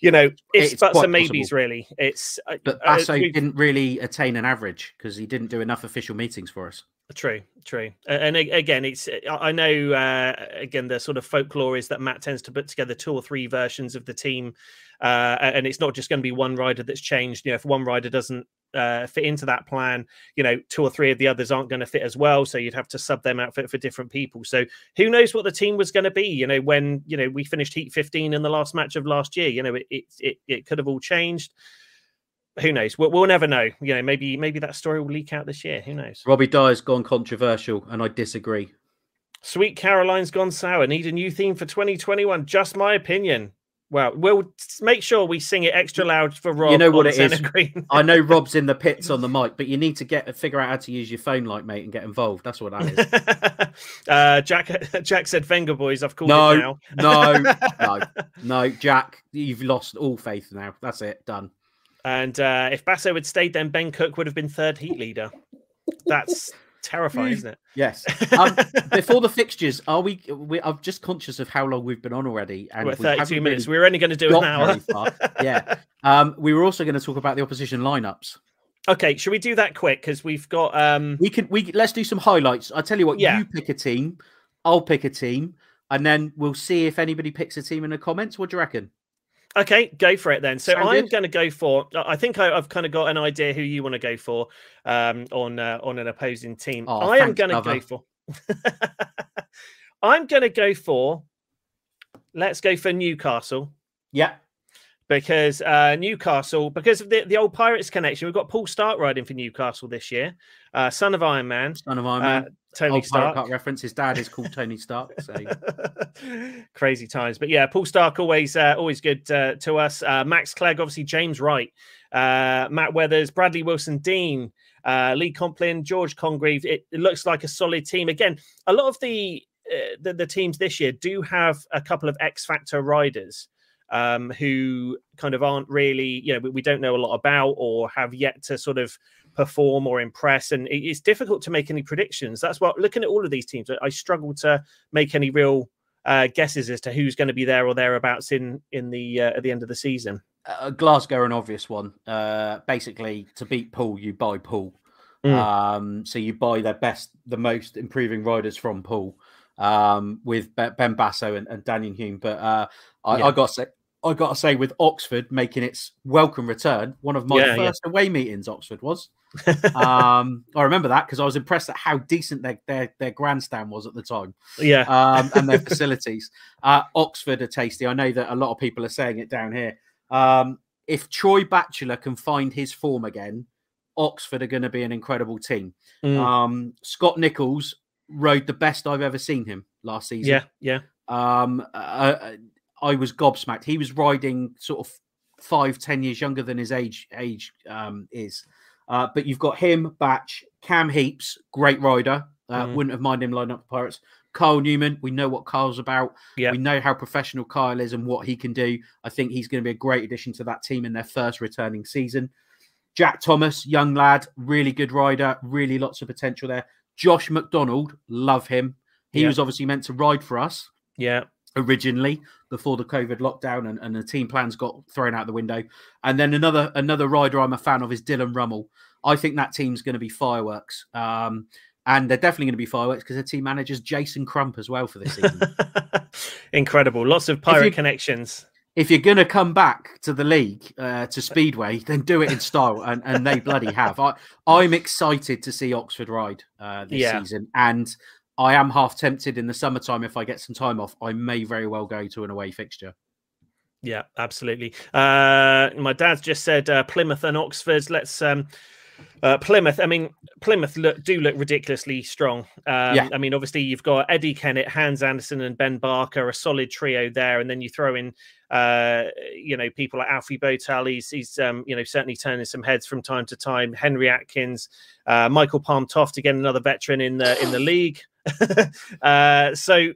You know, it's, it's buts and maybes, possible. really. It's uh, but uh, Basso uh, didn't really attain an average because he didn't do enough official meetings for us. True, true. And again, it's I know uh, again the sort of folklore is that Matt tends to put together two or three versions of the team, uh, and it's not just going to be one rider that's changed. You know, if one rider doesn't uh, fit into that plan, you know, two or three of the others aren't going to fit as well. So you'd have to sub them out for, for different people. So who knows what the team was going to be? You know, when you know we finished Heat 15 in the last match of last year, you know, it it it, it could have all changed who knows? We'll, we'll, never know. You know, maybe maybe that story will leak out this year. Who knows? Robbie Dyer's gone controversial, and I disagree. Sweet Caroline's gone sour. Need a new theme for 2021. Just my opinion. Well, we'll make sure we sing it extra loud for Rob. You know what it is. I know Rob's in the pits on the mic, but you need to get figure out how to use your phone, like mate, and get involved. That's what that is. uh, Jack Jack said Vengaboys. I've called no, it now. no, no, no, Jack. You've lost all faith now. That's it. Done. And uh, if Basso had stayed, then Ben Cook would have been third heat leader. That's terrifying, isn't it? Yes. Um, before the fixtures, are we, we? I'm just conscious of how long we've been on already, and we're 32 minutes. Really we are only going to do an hour. yeah. Um, we were also going to talk about the opposition lineups. Okay, should we do that quick? Because we've got. um We can. We let's do some highlights. I tell you what. Yeah. You pick a team. I'll pick a team, and then we'll see if anybody picks a team in the comments. What do you reckon? Okay, go for it then. So Sound I'm going to go for. I think I, have kind of got an idea who you want to go for um, on uh, on an opposing team. Oh, I am going to go for. I'm going to go for. Let's go for Newcastle. Yeah. Because uh, Newcastle, because of the, the old Pirates connection, we've got Paul Stark riding for Newcastle this year, uh, son of Iron Man. Son of Iron Man. Tony Old Stark. Reference. His dad is called Tony Stark. So crazy times, but yeah, Paul Stark always uh, always good uh, to us. Uh, Max Clegg, obviously James Wright, uh, Matt Weathers, Bradley Wilson, Dean, uh, Lee Complin, George Congreve. It, it, looks like a solid team. Again, a lot of the, uh, the the teams this year do have a couple of X Factor riders. Um, who kind of aren't really, you know, we, we don't know a lot about or have yet to sort of perform or impress. And it's difficult to make any predictions. That's what looking at all of these teams, I struggle to make any real uh, guesses as to who's going to be there or thereabouts in in the uh, at the end of the season. Uh, Glasgow, an obvious one. Uh, basically, to beat Poole, you buy Poole. Mm. Um, so you buy their best, the most improving riders from Poole um, with Ben Basso and, and Daniel Hume. But uh, I, yeah. I got to say, I got to say, with Oxford making its welcome return, one of my yeah, first yeah. away meetings, Oxford was. um, I remember that because I was impressed at how decent their, their, their grandstand was at the time. Yeah, um, and their facilities. Uh, Oxford are tasty. I know that a lot of people are saying it down here. Um, if Troy Batchelor can find his form again, Oxford are going to be an incredible team. Mm. Um, Scott Nicholls rode the best I've ever seen him last season. Yeah, yeah. Um, uh, uh I was gobsmacked. He was riding sort of five, ten years younger than his age age um, is. Uh, but you've got him, Batch, Cam Heeps, great rider. Uh, mm. Wouldn't have minded him lining up the Pirates. Kyle Newman, we know what Kyle's about. Yeah. We know how professional Kyle is and what he can do. I think he's going to be a great addition to that team in their first returning season. Jack Thomas, young lad, really good rider, really lots of potential there. Josh McDonald, love him. He yeah. was obviously meant to ride for us. Yeah originally before the COVID lockdown and, and the team plans got thrown out the window. And then another another rider I'm a fan of is Dylan Rummel. I think that team's going to be fireworks. Um, and they're definitely going to be fireworks because their team manager's Jason Crump as well for this season. Incredible, lots of pirate you, connections. If you're going to come back to the league uh, to Speedway, then do it in style, and, and they bloody have. I, I'm excited to see Oxford ride uh, this yeah. season, and I am half tempted in the summertime if I get some time off. I may very well go to an away fixture. Yeah, absolutely. Uh, my dad's just said uh, Plymouth and Oxford. Let's um, uh, Plymouth. I mean, Plymouth look, do look ridiculously strong. Um, yeah. I mean, obviously you've got Eddie Kennett, Hans Andersen, and Ben Barker, a solid trio there, and then you throw in, uh, you know, people like Alfie Bowtell. He's, he's um, you know, certainly turning some heads from time to time. Henry Atkins, uh, Michael Palm Toft, again another veteran in the in the league. uh, so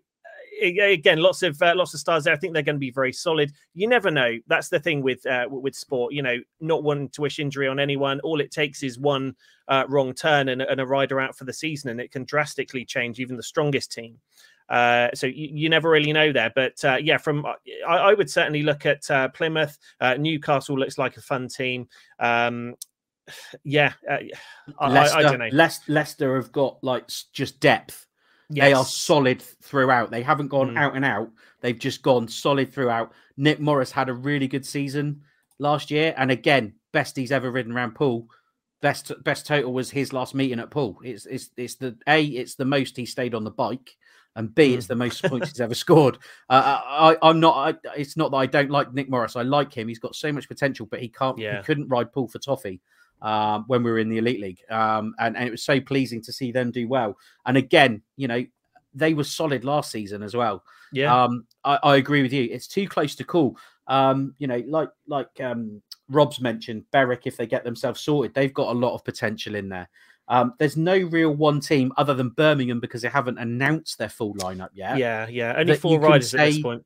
again, lots of uh, lots of stars there. I think they're going to be very solid. You never know. That's the thing with uh, with sport. You know, not wanting to wish injury on anyone. All it takes is one uh, wrong turn and, and, a rider out for the season, and it can drastically change even the strongest team. Uh, so you, you, never really know there, but uh, yeah, from I, I, would certainly look at uh, Plymouth. Newcastle looks like a fun team. Um, yeah, I, Leicester, I, don't know. Leicester have got like just depth Yes. They are solid throughout. They haven't gone mm. out and out. They've just gone solid throughout. Nick Morris had a really good season last year, and again, best he's ever ridden around Poole. Best best total was his last meeting at Poole. It's it's it's the a it's the most he stayed on the bike, and B mm. it's the most points he's ever scored. Uh, I I'm not. I, it's not that I don't like Nick Morris. I like him. He's got so much potential, but he can't. Yeah. He couldn't ride Poole for toffee um, when we were in the elite league, um, and, and it was so pleasing to see them do well. And again, you know, they were solid last season as well. Yeah, um, I, I, agree with you. It's too close to call. Um, you know, like like um, Rob's mentioned, Berwick, if they get themselves sorted, they've got a lot of potential in there. Um, there's no real one team other than Birmingham because they haven't announced their full lineup yet. Yeah, yeah, only four riders say, at this point.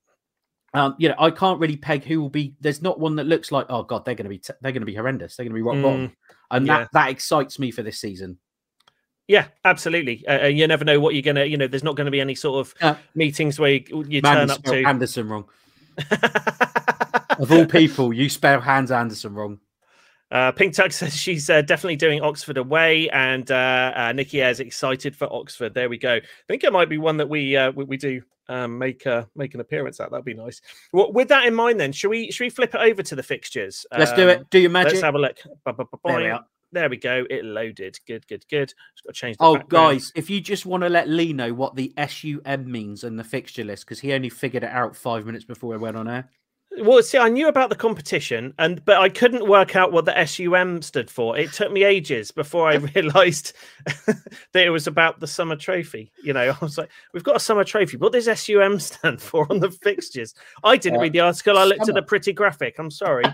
Um, you know, I can't really peg who will be. There's not one that looks like, oh god, they're going to be, t- they're going to be horrendous. They're going to be rock mm, bottom, and yeah. that that excites me for this season. Yeah, absolutely. Uh, you never know what you're gonna. You know, there's not going to be any sort of uh, meetings where you, you turn up to Anderson wrong. of all people, you spell Hans Andersen wrong. Uh, Pink Tuck says she's uh, definitely doing Oxford away, and uh, uh, Nikki is excited for Oxford. There we go. I think it might be one that we uh, we, we, do um, make uh, make an appearance at. That'd be nice. Well, with that in mind, then, should we should we flip it over to the fixtures? Let's um, do it. Do your magic. Let's have a look. There we. There we go. It loaded. Good, good, good. Just got to change. oh, background. guys, if you just want to let Lee know what the SUM means in the fixture list, because he only figured it out five minutes before we went on air. Well, see, I knew about the competition, and but I couldn't work out what the SUM stood for. It took me ages before I realised that it was about the summer trophy. You know, I was like, "We've got a summer trophy. What does SUM stand for on the fixtures?" I didn't uh, read the article. I looked summer. at the pretty graphic. I'm sorry.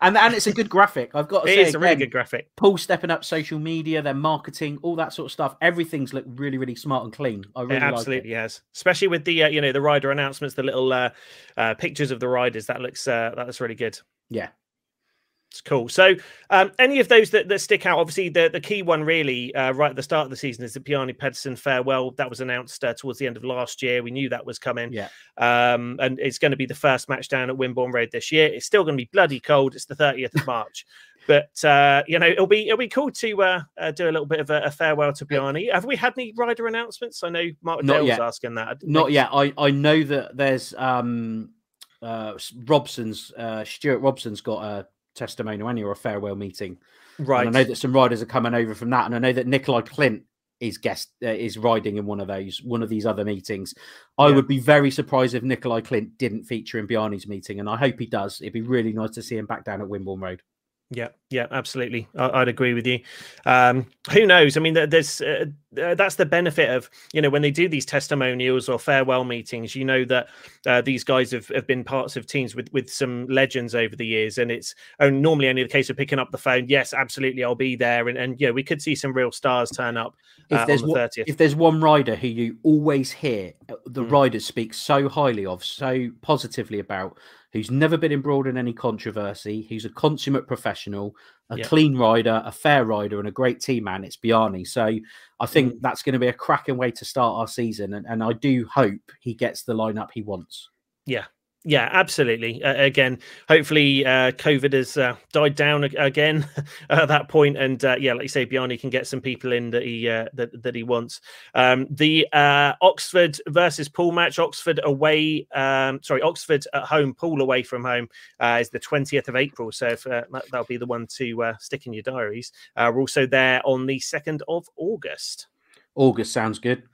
and and it's a good graphic. I've got to it say, it's a really good graphic. Poole stepping up social media, their marketing, all that sort of stuff. Everything's looked really, really smart and clean. I really it absolutely like it. has, especially with the uh, you know the rider announcements, the little uh, uh, pictures of the riders. That looks uh, that looks really good. Yeah, it's cool. So, um, any of those that, that stick out, obviously, the, the key one really uh, right at the start of the season is the Bjarne Pedersen farewell. That was announced uh, towards the end of last year. We knew that was coming. Yeah. Um, and it's going to be the first match down at Wimborne Road this year. It's still going to be bloody cold. It's the 30th of March. But uh, you know, it'll be it'll be cool to uh, uh, do a little bit of a, a, farewell to Bjarne. Have we had any rider announcements? I know Mark Dale was asking that. Not yet. I, I know that there's um uh Robson's uh Stuart Robson's got a testimonial any or a farewell meeting. Right. And I know that some riders are coming over from that, and I know that Nikolai Klindt is guest uh, is riding in one of those one of these other meetings. I yeah. would be very surprised if Nikolai Klindt didn't feature in Bjarne's meeting, and I hope he does. It'd be really nice to see him back down at Wimborne Road. Yeah, yeah, absolutely. I, would agree with you. Um, who knows? I mean, there's uh, uh, that's the benefit of you know when they do these testimonials or farewell meetings. You know that uh, these guys have, have been parts of teams with with some legends over the years, and it's only, normally only the case of picking up the phone. Yes, absolutely, I'll be there, and and yeah, we could see some real stars turn up uh, there's on the thirtieth. If there's one rider who you always hear uh, the mm. riders speak so highly of, so positively about who's never been embroiled in any controversy, who's a consummate professional, a yep. clean rider, a fair rider, and a great team man. It's Bjarne. So I think mm. that's going to be a cracking way to start our season. And, and I do hope he gets the lineup he wants. Yeah, Yeah, absolutely. Uh, again, hopefully, uh, COVID has uh, died down again at that point, and uh, yeah, like you say, Bjarne can get some people in that he uh, that, that he wants. Um, the uh, Oxford versus Poole match, Oxford away, um, sorry, Oxford at home, Poole away from home, is the twentieth of April. So if, that'll be the one to stick in your diaries. we're also there on the second of August. August sounds good.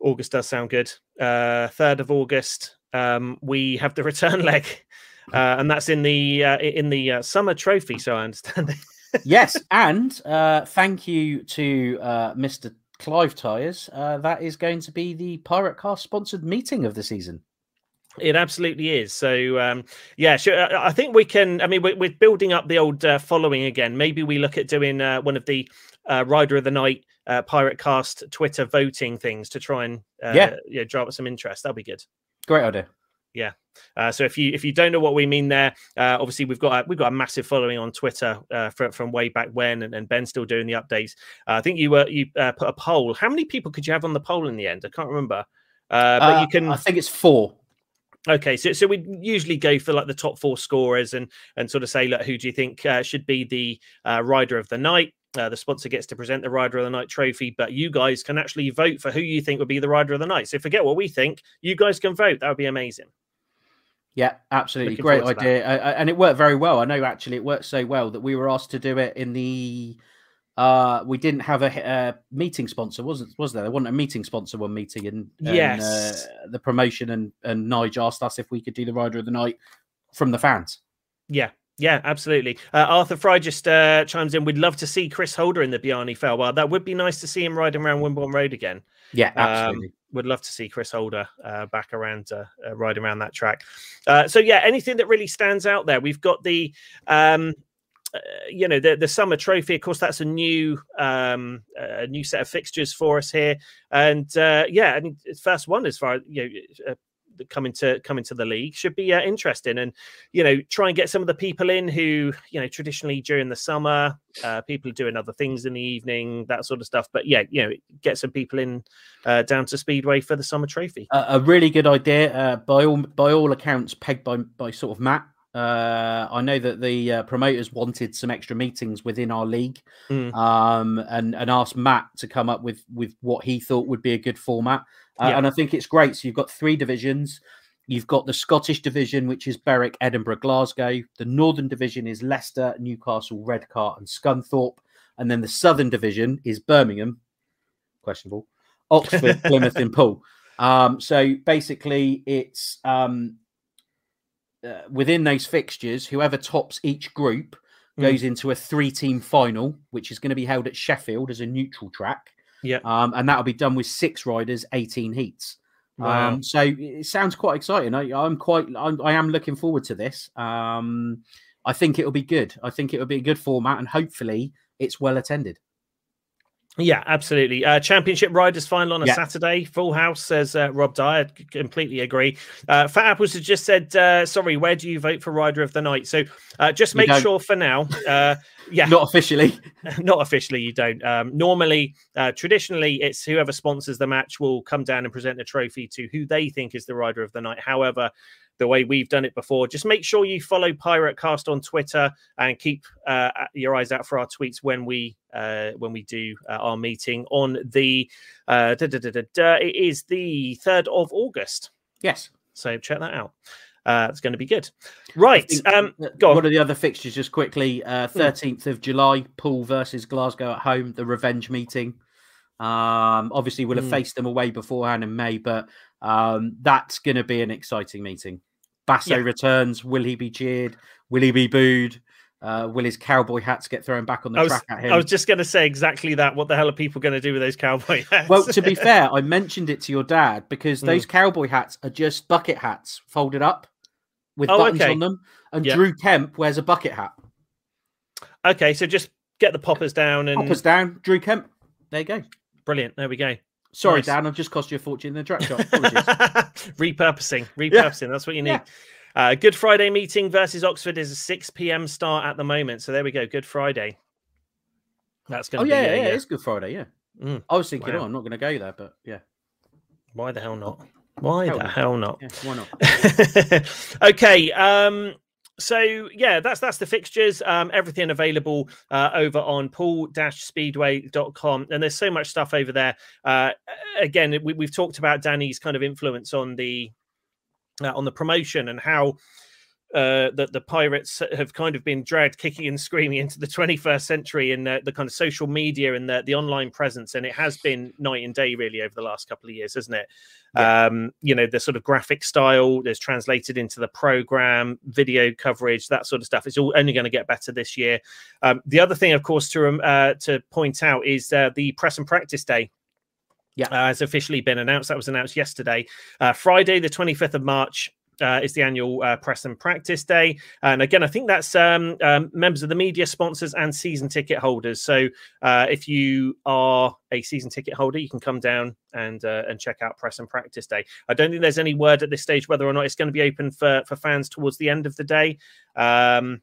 August does sound good. Third of August um, we have the return leg, uh, and that's in the uh, in the uh, summer trophy. So I understand. yes, and uh, thank you to uh, Mr. Clive Tires. Uh, that is going to be the Pirate Cast sponsored meeting of the season. It absolutely is. So, um, yeah, sure. I think we can. I mean, we're, we're building up the old uh, following again. Maybe we look at doing uh, one of the uh, Rider of the Night Pirate Cast Twitter voting things to try and yeah, yeah, draw up some interest. That'll be good. Great idea. Yeah. Uh, so if you if you don't know what we mean there, uh, obviously we've got a, we've got a massive following on Twitter uh, from, from way back when, and, and Ben's still doing the updates. Uh, I think you were you uh, put a poll. How many people could you have on the poll in the end? I can't remember. Uh, but you can. I think it's four. Okay, so so we usually go for like the top four scorers and and sort of say, look, who do you think should be the rider of the night? Uh, the sponsor gets to present the Rider of the Night trophy, but you guys can actually vote for who you think would be the Rider of the Night. So forget what we think. You guys can vote. That would be amazing. Yeah, absolutely. Looking Great idea. Uh, and it worked very well. I know actually it worked so well that we were asked to do it in the. Uh, we didn't have a, a meeting sponsor, wasn't was there? There wasn't a meeting sponsor one meeting, and, and yes, uh, the promotion and and Nige asked us if we could do the rider of the night from the fans. Yeah, yeah, absolutely. Uh, Arthur Fry just uh, chimes in. We'd love to see Chris Holder in the Bjarne Farewell. That would be nice to see him riding around Wimborne Road again. Yeah, um, absolutely. Um, would love to see Chris Holder uh, back around uh, uh, riding around that track. Uh, so yeah, anything that really stands out there. We've got the um, you know the the summer trophy of course that's a new um a new set of fixtures for us here and uh yeah and first one as far you know coming to coming to the league should be uh, interesting. And you know try and get some of the people in who you know traditionally during the summer uh, people are doing other things in the evening that sort of stuff. But yeah you know get some people in uh, down to speedway for the summer trophy. A really good idea. Uh, by all by all accounts pegged by by sort of matt. Uh, I know that the uh, promoters wanted some extra meetings within our league, mm. um, and and asked Matt to come up with with what he thought would be a good format. Uh, yeah. And I think it's great. So you've got three divisions. You've got the Scottish division, which is Berwick, Edinburgh, Glasgow. The Northern division is Leicester, Newcastle, Redcar, and Scunthorpe. And then the Southern division is Birmingham, questionable, Oxford, Plymouth, and Poole. Um, so basically, it's um, uh, within those fixtures, whoever tops each group hmm. goes mm. into a three team final, which is going to be held at Sheffield as a neutral track. Yeah. Um, and that'll be done with six riders, 18 heats. Wow. Um, so it sounds quite exciting. I, am quite, I'm, I am looking forward to this. Um, I think it'll be good. I think it'll be a good format, and hopefully it's well attended. Yeah, absolutely. Uh, Championship Riders final on a yeah. Saturday. Full house, says uh, Rob Dyer. Completely agree. Uh, Fat Apples has just said, uh, sorry, where do you vote for Rider of the Night? So uh, just make sure for now. Uh, yeah. Not officially. Not officially, you don't. Um, normally, traditionally, it's whoever sponsors the match will come down and present a trophy to who they think is the Rider of the Night. However, the way we've done it before. Just make sure you follow Pirate Cast on Twitter and keep uh, your eyes out for our tweets when we uh, when we do uh, our meeting on the uh, da, da, da, it is the third of August. Yes, so check that out. Uh, it's going to be good. Right. Um, go on. One of the other fixtures, just quickly, uh, 13th hmm. of July, Poole versus Glasgow at home, the revenge meeting. Um, obviously, we'll have mm. faced them away beforehand in May, but um, that's going to be an exciting meeting. Basso yeah. returns. Will he be cheered? Will he be booed? Uh, will his cowboy hats get thrown back on the was, track at him? I was just going to say exactly that. What the hell are people going to do with those cowboy hats? Well, to be fair, I mentioned it to your dad because mm. those cowboy hats are just bucket hats folded up with oh, buttons okay. on them, and. Drew Kemp wears a bucket hat. Okay, so just get the poppers down and poppers down. Drew Kemp. There you go. Brilliant. There we go. Sorry, nice. Dan, I've just cost you a fortune in the track shop. repurposing, repurposing. Yeah. That's what you need. Yeah. Uh, Good Friday meeting versus Oxford is a 6 p.m. start at the moment. So there we go. Good Friday. That's going to oh, be. yeah, yeah, yeah, it's Good Friday. Yeah. Mm. I was thinking, wow. oh, I'm not going to go there, but yeah. Why the hell not? Why hell the hell not? Yeah, why not? okay. Um, so yeah, that's that's the fixtures. Um, everything available uh, over on pool-speedway.com, and there's so much stuff over there. Uh, again, we, have talked about Danny's kind of influence on the uh, on the promotion and how uh, that the pirates have kind of been dragged kicking and screaming into the 21st century in the, the kind of social media and the, the online presence. And it has been night and day really over the last couple of years hasn't it? Yeah. um, you know the sort of graphic style is translated into the program video coverage that sort of stuff. It's all only going to get better this year. Um, the other thing of course to uh, to point out is uh, the press and practice day. Yeah, uh, has officially been announced. That was announced yesterday, uh, Friday, the 25th of March uh, is the annual uh, press and practice day. And again, I think that's um, um, members of the media, sponsors, and season ticket holders. So uh, if you are a season ticket holder, you can come down and uh, and check out press and practice day. I don't think there's any word at this stage whether or not it's going to be open for for fans towards the end of the day. Um,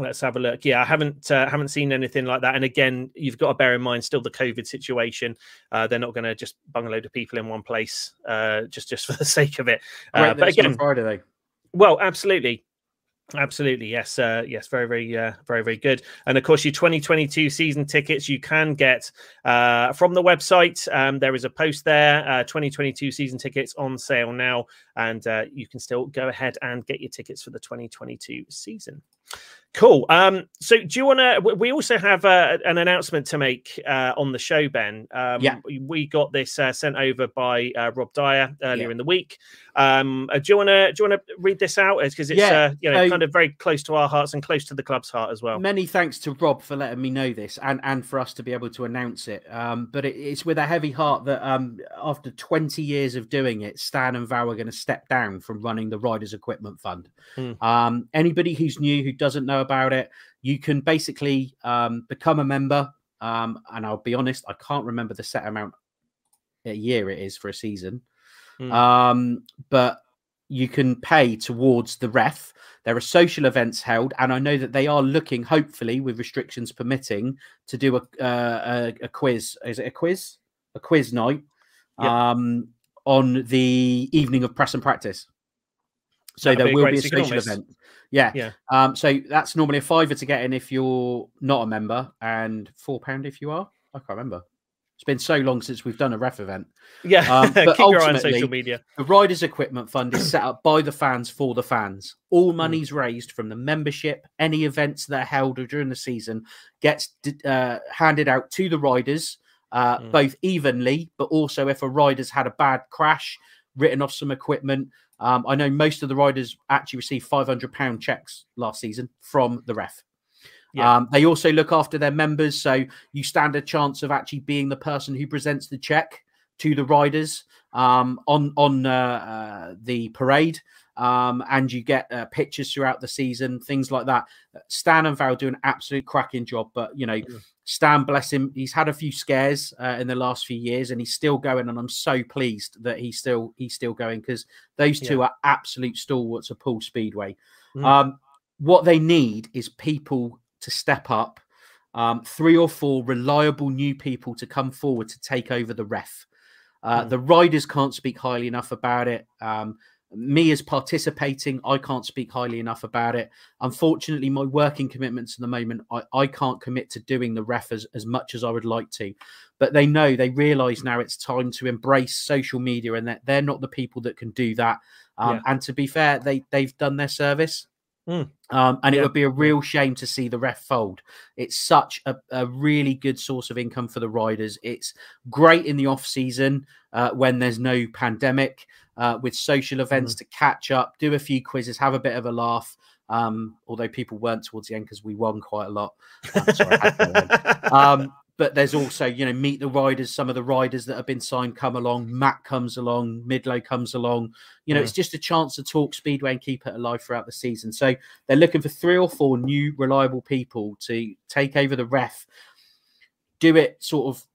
Let's have a look. Yeah, I haven't uh, haven't seen anything like that. And again, you've got to bear in mind still the COVID situation. Uh, they're not going to just bung a load of people in one place uh, just just for the sake of it. Uh, but again, Friday. Well, absolutely. Absolutely, yes, uh, yes, very, very, uh, very, very good. And of course, your 2022 season tickets you can get uh, from the website. Um, there is a post there. Uh, 2022 season tickets on sale now, and uh, you can still go ahead and get your tickets for the 2022 season. Cool. Um, so, do you want to? We also have uh, an announcement to make uh, on the show, Ben. Um, yeah. We got this uh, sent over by uh, Rob Dyer earlier yeah. in the week. Um, uh, do you want to? Do you want to read this out? Because it's yeah. Uh, you know kind of very close to our hearts and close to the club's heart as well. Many thanks to Rob for letting me know this and and for us to be able to announce it. Um, but it, it's with a heavy heart that um, after 20 years of doing it, Stan and Val are going to step down from running the Riders Equipment Fund. Um, anybody who's new who doesn't know about it, you can basically um, become a member. Um, and I'll be honest, I can't remember the set amount a year it is for a season. Mm. Um, but you can pay towards the ref. There are social events held, and I know that they are looking, hopefully, with restrictions permitting, to do a uh, a, a, quiz. Is it a quiz? A quiz night yep. um, on the evening of press and practice. So That'd there will be a social event. Yeah. Yeah. Um, so that's normally a fiver to get in if you're not a member, and four pound if you are. I can't remember. It's been so long since we've done a ref event. Yeah, um, but ultimately, social media. The Riders Equipment Fund is set up by the fans for the fans. All hmm. money's mm. raised from the membership, any events that are held during the season gets uh, handed out to the riders, uh, mm. both evenly, but also if a rider's had a bad crash, written off some equipment, um, I know most of the riders actually received £500 checks last season from the ref. Yeah. Um, they also look after their members, so you stand a chance of actually being the person who presents the check to the riders um, on on uh, uh, the parade, um, and you get uh, pictures throughout the season, things like that. Stan and Val do an absolute cracking job, but you know, Stan, bless him, he's had a few scares uh, in the last few years, and he's still going. And I'm so pleased that he's still he's still going because those two yeah. are absolute stalwarts of Poole Speedway. Mm. Um, what they need is people to step up, um, three or four reliable new people to come forward to take over the ref. Uh, mm. The riders can't speak highly enough about it. Um, me as participating, I can't speak highly enough about it. Unfortunately, my working commitments at the moment, I, I can't commit to doing the ref as, as much as I would like to. But they know, they realize now it's time to embrace social media and that they're not the people that can do that. Um, yeah. And to be fair, they, they've done their service. Mm. Um, and yeah. it would be a real shame to see the ref fold. It's such a, a, really good source of income for the riders. It's great in the off season uh, when there's no pandemic uh, with social events mm. to catch up, do a few quizzes, have a bit of a laugh. Um, although people weren't towards the end because we won quite a lot. Uh, sorry, um, but there's also, you know, meet the riders. Some of the riders that have been signed come along. Matt comes along. Midlow comes along. You know, mm. it's just a chance to talk Speedway and keep it alive throughout the season. So they're looking for three or four new reliable people to take over the ref, do it sort of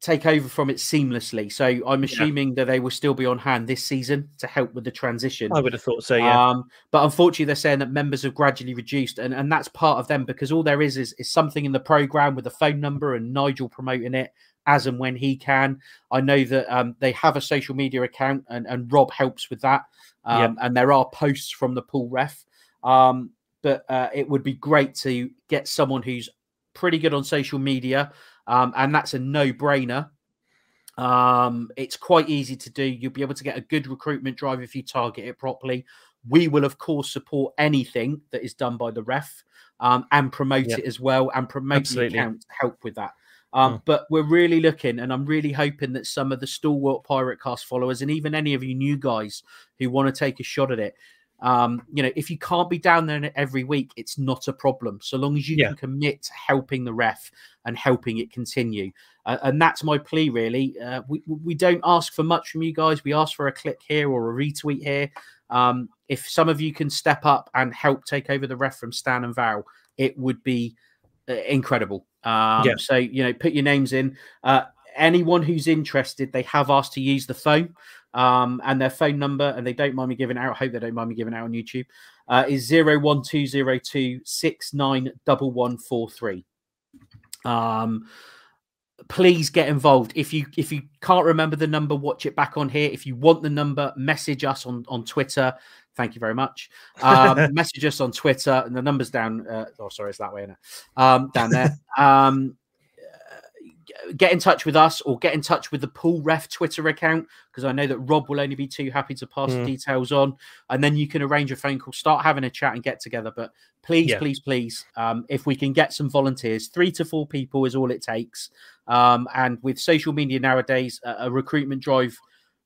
take over from it seamlessly. So I'm assuming yeah. that they will still be on hand this season to help with the transition. I would have thought so, yeah. Um, but unfortunately, they're saying that members have gradually reduced, and, and that's part of them because all there is, is is something in the program with a phone number and Nigel promoting it. as and when he can. I know that um, they have a social media account, and, and Rob helps with that. Um. And there are posts from the Poole ref. Um, but uh, it would be great to get someone who's pretty good on social media, um, and that's a no-brainer. Um, it's quite easy to do. You'll be able to get a good recruitment drive if you target it properly. We will, of course, support anything that is done by the ref um, and promote it as well, and promote Absolutely. the account help with that. Um, mm. But we're really looking, and I'm really hoping that some of the stalwart Pirate Cast followers, and even any of you new guys who want to take a shot at it, um, you know, if you can't be down there every week, it's not a problem. So long as you yeah. can commit to helping the ref and helping it continue, uh, and that's my plea. Really, uh, we we don't ask for much from you guys. We ask for a click here or a retweet here. Um, if some of you can step up and help take over the ref from Stan and Val, it would be uh, incredible. Um, yeah. So you know, put your names in. Uh, anyone who's interested, they have asked to use the phone um, and their phone number, and they don't mind me giving out. I hope they don't mind me giving out on YouTube. Uh, is zero one two zero two six nine double one four three. Um, please get involved. If you if you can't remember the number, watch it back on here. If you want the number, message us on on Twitter. Thank you very much. Um, message us on Twitter, and the number's down. Uh, oh, sorry, it's that way, is um, down there. Um, get in touch with us or get in touch with the Poole ref Twitter account because I know that Rob will only be too happy to pass mm. the details on, and then you can arrange a phone call, start having a chat, and get together. But please, yeah. please, please, um, if we can get some volunteers, three to four people is all it takes. Um, and with social media nowadays, a, a recruitment drive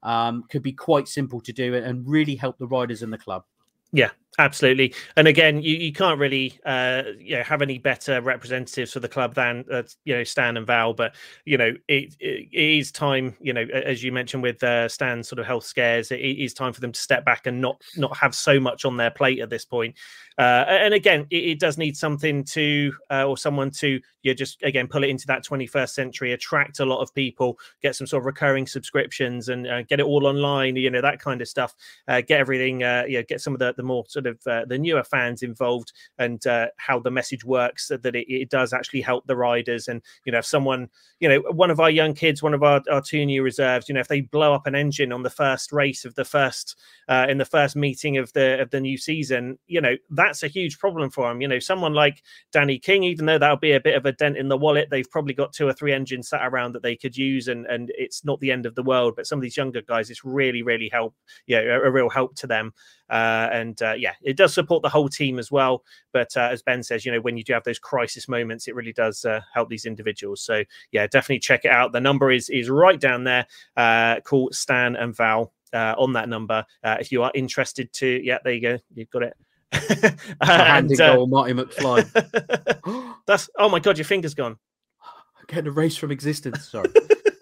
um, could be quite simple to do and really help the riders in the club. Yeah, absolutely. And again, you, you can't really uh, you know have any better representatives for the club than uh, you know Stan and Val. But you know it, it, it is time. You know, as you mentioned with uh, Stan's sort of health scares, it is time for them to step back and not not have so much on their plate at this point. Uh, and again, it, it, does need something to uh, or someone to you know, just again pull it into that 21st century, attract a lot of people, get some sort of recurring subscriptions, and uh, get it all online. You know that kind of stuff. Uh, get everything. Uh, you know, get some of the the more sort of uh, the newer fans involved and how the message works, so that it, it, does actually help the riders. And you know, if someone, you know, one of our young kids, one of our, our two new reserves, you know, if they blow up an engine on the first race of the first in the first meeting of the of the new season, you know that's a huge problem for them You know, someone like Danny King, even though that'll be a bit of a dent in the wallet, they've probably got two or three engines sat around that they could use, and and it's not the end of the world. But some of these younger guys, it's really, really help. Yeah, a, a real help to them. Uh, and uh, yeah, it does support the whole team as well. But uh, as Ben says, you know, when you do have those crisis moments, it really does uh, help these individuals. So yeah, definitely check it out. The number is is right down there. Uh, call Stan and Val. Uh, on that number, if you are interested to, yeah, there you go, you've got it and, uh, goal, Marty McFly. that's oh my god, your finger's gone. Getting erased from existence. Sorry.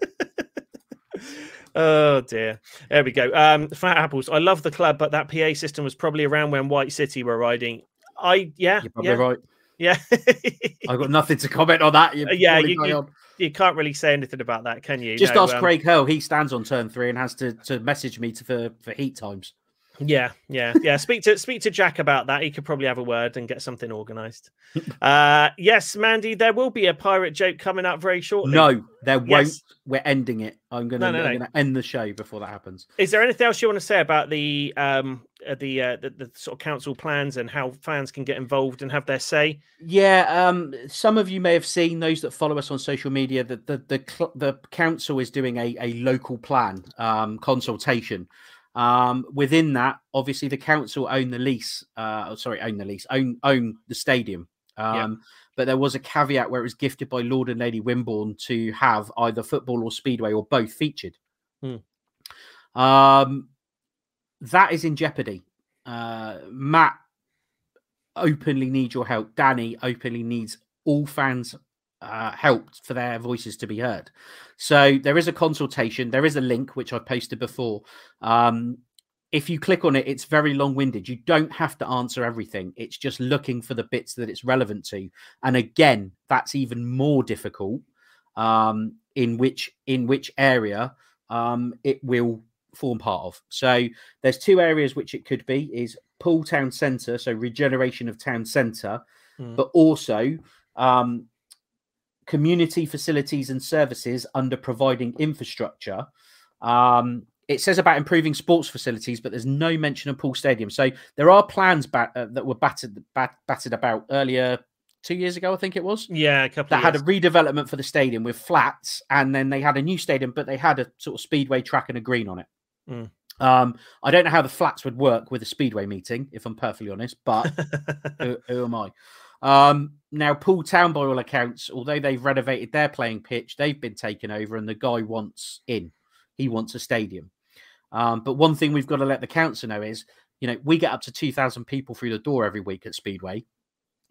oh dear. There we go. Um, Fat Apples. I love the club, but that PA system was probably around when White City were riding. I yeah, You're probably yeah. right. Yeah. I've got nothing to comment on that. You're yeah, you, you, you, can't really say anything about that, can you? Just no, ask um, Craig Hurl. He stands on turn three and has to, to message me to, for, for heat times. Yeah, yeah, yeah. speak to speak to Jack about that. He could probably have a word and get something organised. uh yes, Mandy, there will be a pirate joke coming up very shortly. No, there won't. Yes. We're ending it. I'm gonna, no, no, I'm no. gonna end the show before that happens. Is there anything else you want to say about the um uh, the, uh, the the sort of council plans and how fans can get involved and have their say? Yeah, um, some of you may have seen those that follow us on social media that the the the council is doing a a local plan um consultation um, within that, obviously, the council own the lease. Uh, oh, sorry, own the lease, own own the stadium. Um, yeah. But there was a caveat where it was gifted by Lord and Lady Wimborne to have either football or speedway or both featured. Hmm. Um, that is in jeopardy. Uh, Matt openly needs your help. Danny openly needs all fans' uh, help for their voices to be heard. So there is a consultation. There is a link which I posted before. Um, if you click on it, it's very long winded. You don't have to answer everything. It's just looking for the bits that it's relevant to. And again, that's even more difficult um, in which in which area um, it will form part of. So there's two areas which it could be is Poole Town Centre, so regeneration of town centre, mm. but also um, community facilities and services under providing infrastructure. Um, it says about improving sports facilities, but there's no mention of Poole Stadium. So there are plans bat- uh, that were battered bat- battered about earlier two years ago, I think it was. Yeah, a couple that had a redevelopment for the stadium with flats, and then they had a new stadium, but they had a sort of speedway track and a green on it. Mm. Um, I don't know how the flats would work with a speedway meeting, if I'm perfectly honest, but who, who, am I? Um, now, Poole Town, by all accounts, although they've renovated their playing pitch, they've been taken over, and the guy wants in. He wants a stadium. Um, but one thing we've got to let the council know is, you know, we get up to 2,000 people through the door every week at Speedway.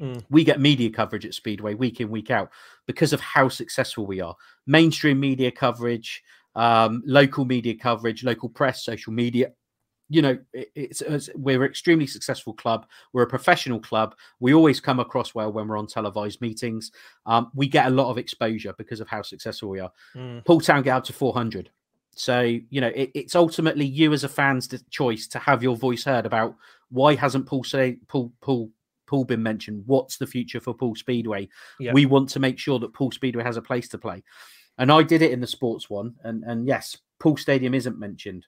Mm. We get media coverage at Speedway week in, week out because of how successful we are. Mainstream media coverage, um, local media coverage, local press, social media. You know, it's, it's, we're an extremely successful club. We're a professional club. We always come across well when we're on televised meetings. Um, we get a lot of exposure because of how successful we are. Mm. Poole Town get up to 400. So, you know, it, it's ultimately you as a fan's choice to have your voice heard about why hasn't Paul say, Poole, Poole, Poole been mentioned? What's the future for Poole Speedway? Yeah. We want to make sure that Poole Speedway has a place to play. And I did it in the sports one. And, and yes, Poole Stadium isn't mentioned.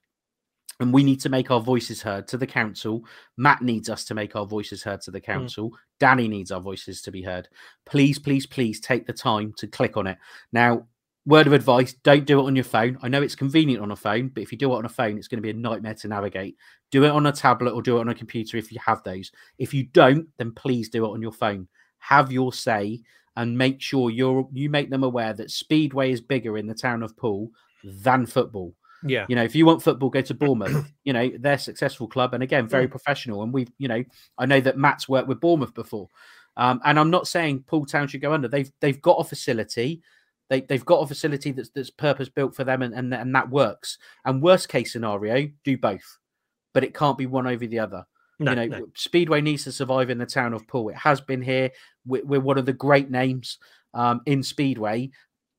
And we need to make our voices heard to the council. Matt needs us to make our voices heard to the council. Mm. Danny needs our voices to be heard. Please, please, please take the time to click on it. Now, word of advice don't do it on your phone i know it's convenient on a phone but if you do it on a phone it's going to be a nightmare to navigate do it on a tablet or do it on a computer if you have those if you don't then please do it on your phone have your say and make sure you're you make them aware that speedway is bigger in the town of poole than football yeah you know if you want football go to bournemouth you know they're successful club and again very professional and we've you know i know that matt's worked with bournemouth before um, and i'm not saying poole town should go under they've they've got a facility they, they've got a facility that's that's purpose built for them and, and and that works. And worst case scenario, do both, but it can't be one over the other. No, you know, no. Speedway needs to survive in the town of Poole. It has been here. We're, we're one of the great names um, in Speedway,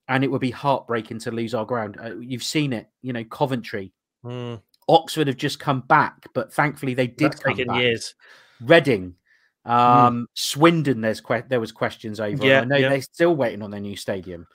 and it would be heartbreaking to lose our ground. Uh, you've seen it. You know, Coventry, Mm. Oxford have just come back, but thankfully they did That's come back. years. Reading, um, Swindon. There's que- there was questions over. Yeah, I know yeah. they're still waiting on their new stadium,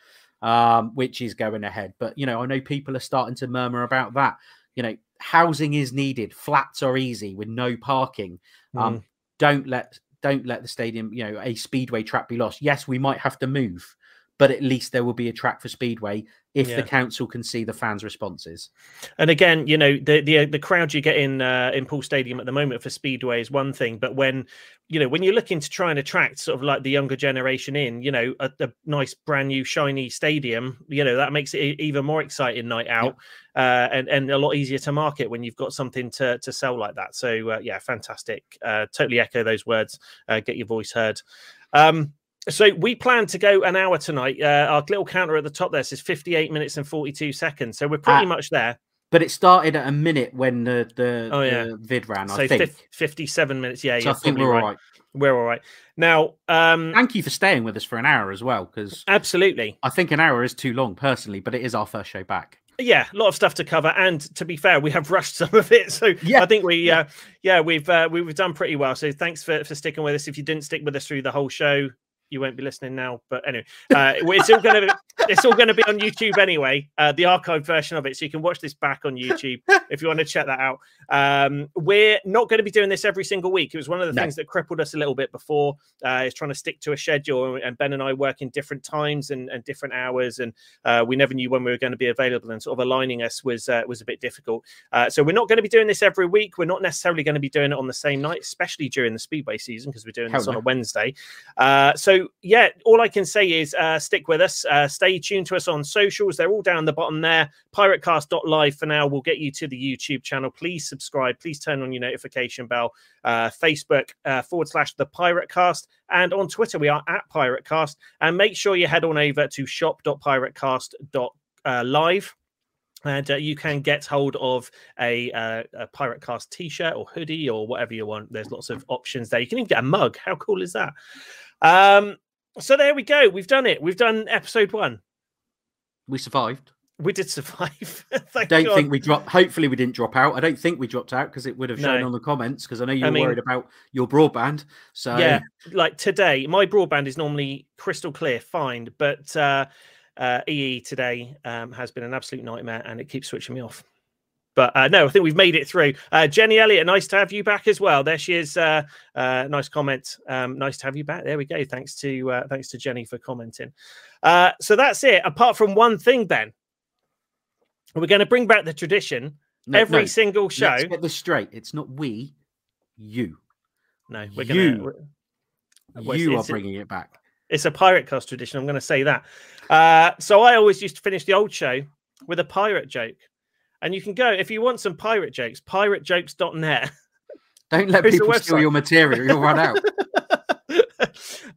um, which is going ahead. But you know, I know people are starting to murmur about that. You know, housing is needed. Flats are easy with no parking. Um, Don't let don't let the stadium, you know, a speedway track be lost. Yes, we might have to move, but at least there will be a track for speedway if Yeah. the council can see the fans' responses. And again, you know, the the the crowd you get in uh, in Poole Stadium at the moment for Speedway is one thing, but when you know when you're looking to try and attract sort of like the younger generation in, you know, a, a nice brand new shiny stadium, you know, that makes it even more exciting night out, uh, and and a lot easier to market when you've got something to to sell like that. So uh, yeah, fantastic. Uh, totally echo those words. Uh, get your voice heard. Um, so we plan to go an hour tonight. Uh, our little counter at the top there says 58 minutes and 42 seconds. So we're pretty Ah, much there. But it started at a minute when the the, Oh, yeah. the vid ran. so I think. fif- 57 minutes. Yeah, so I think we're right. all right. We're all right. Now, um, Thank you for staying with us for an hour as well, because absolutely. I think an hour is too long personally, but it is our first show back. Yeah, a lot of stuff to cover. And to be fair, we have rushed some of it. So Yeah, I think we, yeah. uh, yeah, we've uh, we've done pretty well. So thanks for, for sticking with us. If you didn't stick with us through the whole show, you won't be listening now. But anyway, uh, it's all going to it's all going to be on YouTube anyway, uh, the archived version of it. So you can watch this back on YouTube if you want to check that out. Um, we're not going to be doing this every single week. It was one of the No. things that crippled us a little bit before. Uh, is trying to stick to a schedule, and Ben and I work in different times and, and different hours, and uh, we never knew when we were going to be available, and sort of aligning us was uh, was a bit difficult. Uh, so we're not going to be doing this every week. We're not necessarily going to be doing it on the same night, especially during the speedway season because we're doing Hell this on a Wednesday. Uh, yeah, all I can say is uh, stick with us. Uh, stay tuned to us on socials. They're all down the bottom there. Piratecast.live for now We'll get you to the YouTube channel. Please subscribe. Please turn on your notification bell. Uh, Facebook uh, forward slash the Piratecast. And on Twitter, we are at Piratecast. And make sure you head on over to shop.piratecast.live. And uh, you can get hold of a, uh, a Pirate Cast t shirt or hoodie or whatever you want. There's lots of options there. You can even get a mug. How cool is that? Um, so there we go. We've done it. We've done episode one. We survived. We did survive. I don't God. think we dropped. Hopefully, we didn't drop out. I don't think we dropped out because it would have shown no. on the comments. Because I know you're I mean, worried about your broadband. So yeah, like today, my broadband is normally crystal clear, fine, but uh, uh, EE today um, has been an absolute nightmare, and it keeps switching me off. But uh, no, I think we've made it through. Uh, Jenny Elliott, nice to have you back as well. There she is. Uh, uh nice comment. Um, nice to have you back. There we go. Thanks to uh, thanks to Jenny for commenting. Uh, so that's it. Apart from one thing, Ben, we're going to bring back the tradition. No, every no. single show. Let's get this straight. It's not we, you. No, we're going to. You are bringing it back. It's a pirate cast tradition. I'm going to say that. so I always used to finish the old show with a pirate joke. And you can go if you want some pirate jokes, piratejokes.net. Don't let people steal your material, you'll run out.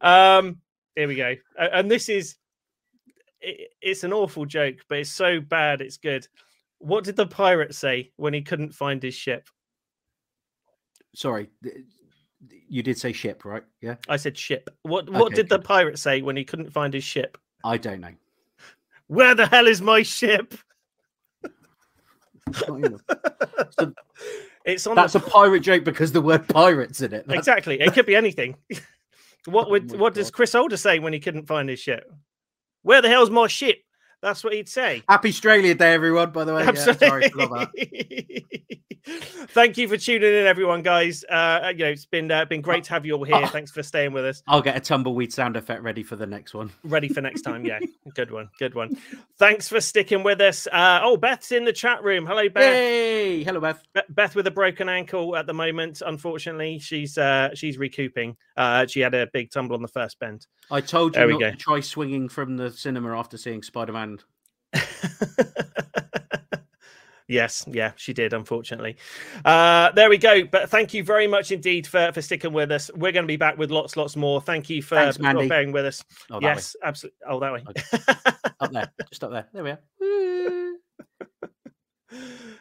um, here we go. And this is it, it's an awful joke, but it's so bad it's good. What did the pirate say when he couldn't find his ship? Sorry, you did say ship, right? Yeah. I said ship. What what okay, did good. the pirate say when he couldn't find his ship? I don't know. Where the hell is my ship? So it's on. That's the... a pirate joke because the word pirates in it. That's... Exactly. It could be anything. what would oh what God. does Chris Holder say when he couldn't find his ship? Where the hell's my ship? That's what he'd say. Happy Australia Day, everyone, by the way. Absolutely. Yeah, sorry, Thank you for tuning in, everyone, guys. Uh, you know, it's been uh, been great to have you all here. Thanks for staying with us. I'll get a tumbleweed sound effect ready for the next one. Ready for next time, yeah. good one, good one. Thanks for sticking with us. Uh, oh, Beth's in the chat room. Hello, Beth. Hey, hello, Beth. Beth with a broken ankle at the moment. Unfortunately, she's uh, she's recouping. Uh, she had a big tumble on the first bend. I told you not to try swinging from the cinema after seeing Spider Man. Yes, yeah, she did, unfortunately. Uh, there we go. But thank you very much indeed for, for sticking with us. We're going to be back with lots, lots more. Thank you for, Thanks, for bearing with us. Oh, yes, absolutely. Oh, that way. Okay. up there. Just up there. There we are.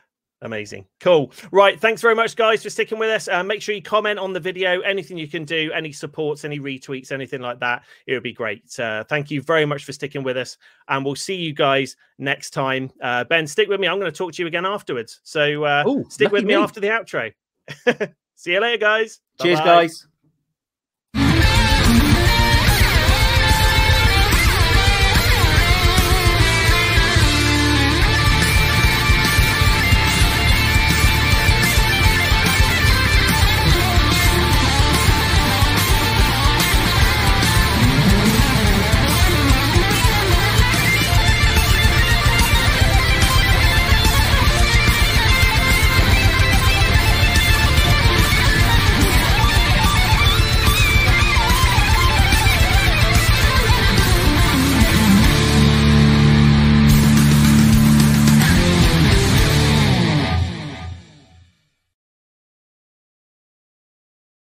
Amazing. Cool. Right. Thanks very much, guys, for sticking with us. Uh, make sure you comment on the video. Anything you can do, any supports, any retweets, anything like that, it would be great. Uh, thank you very much for sticking with us. And we'll see you guys next time. Uh, ben, stick with me. I'm going to talk to you again afterwards. So uh, Ooh, stick with me, me, after the outro. see you later, guys. Cheers, Bye-bye. guys.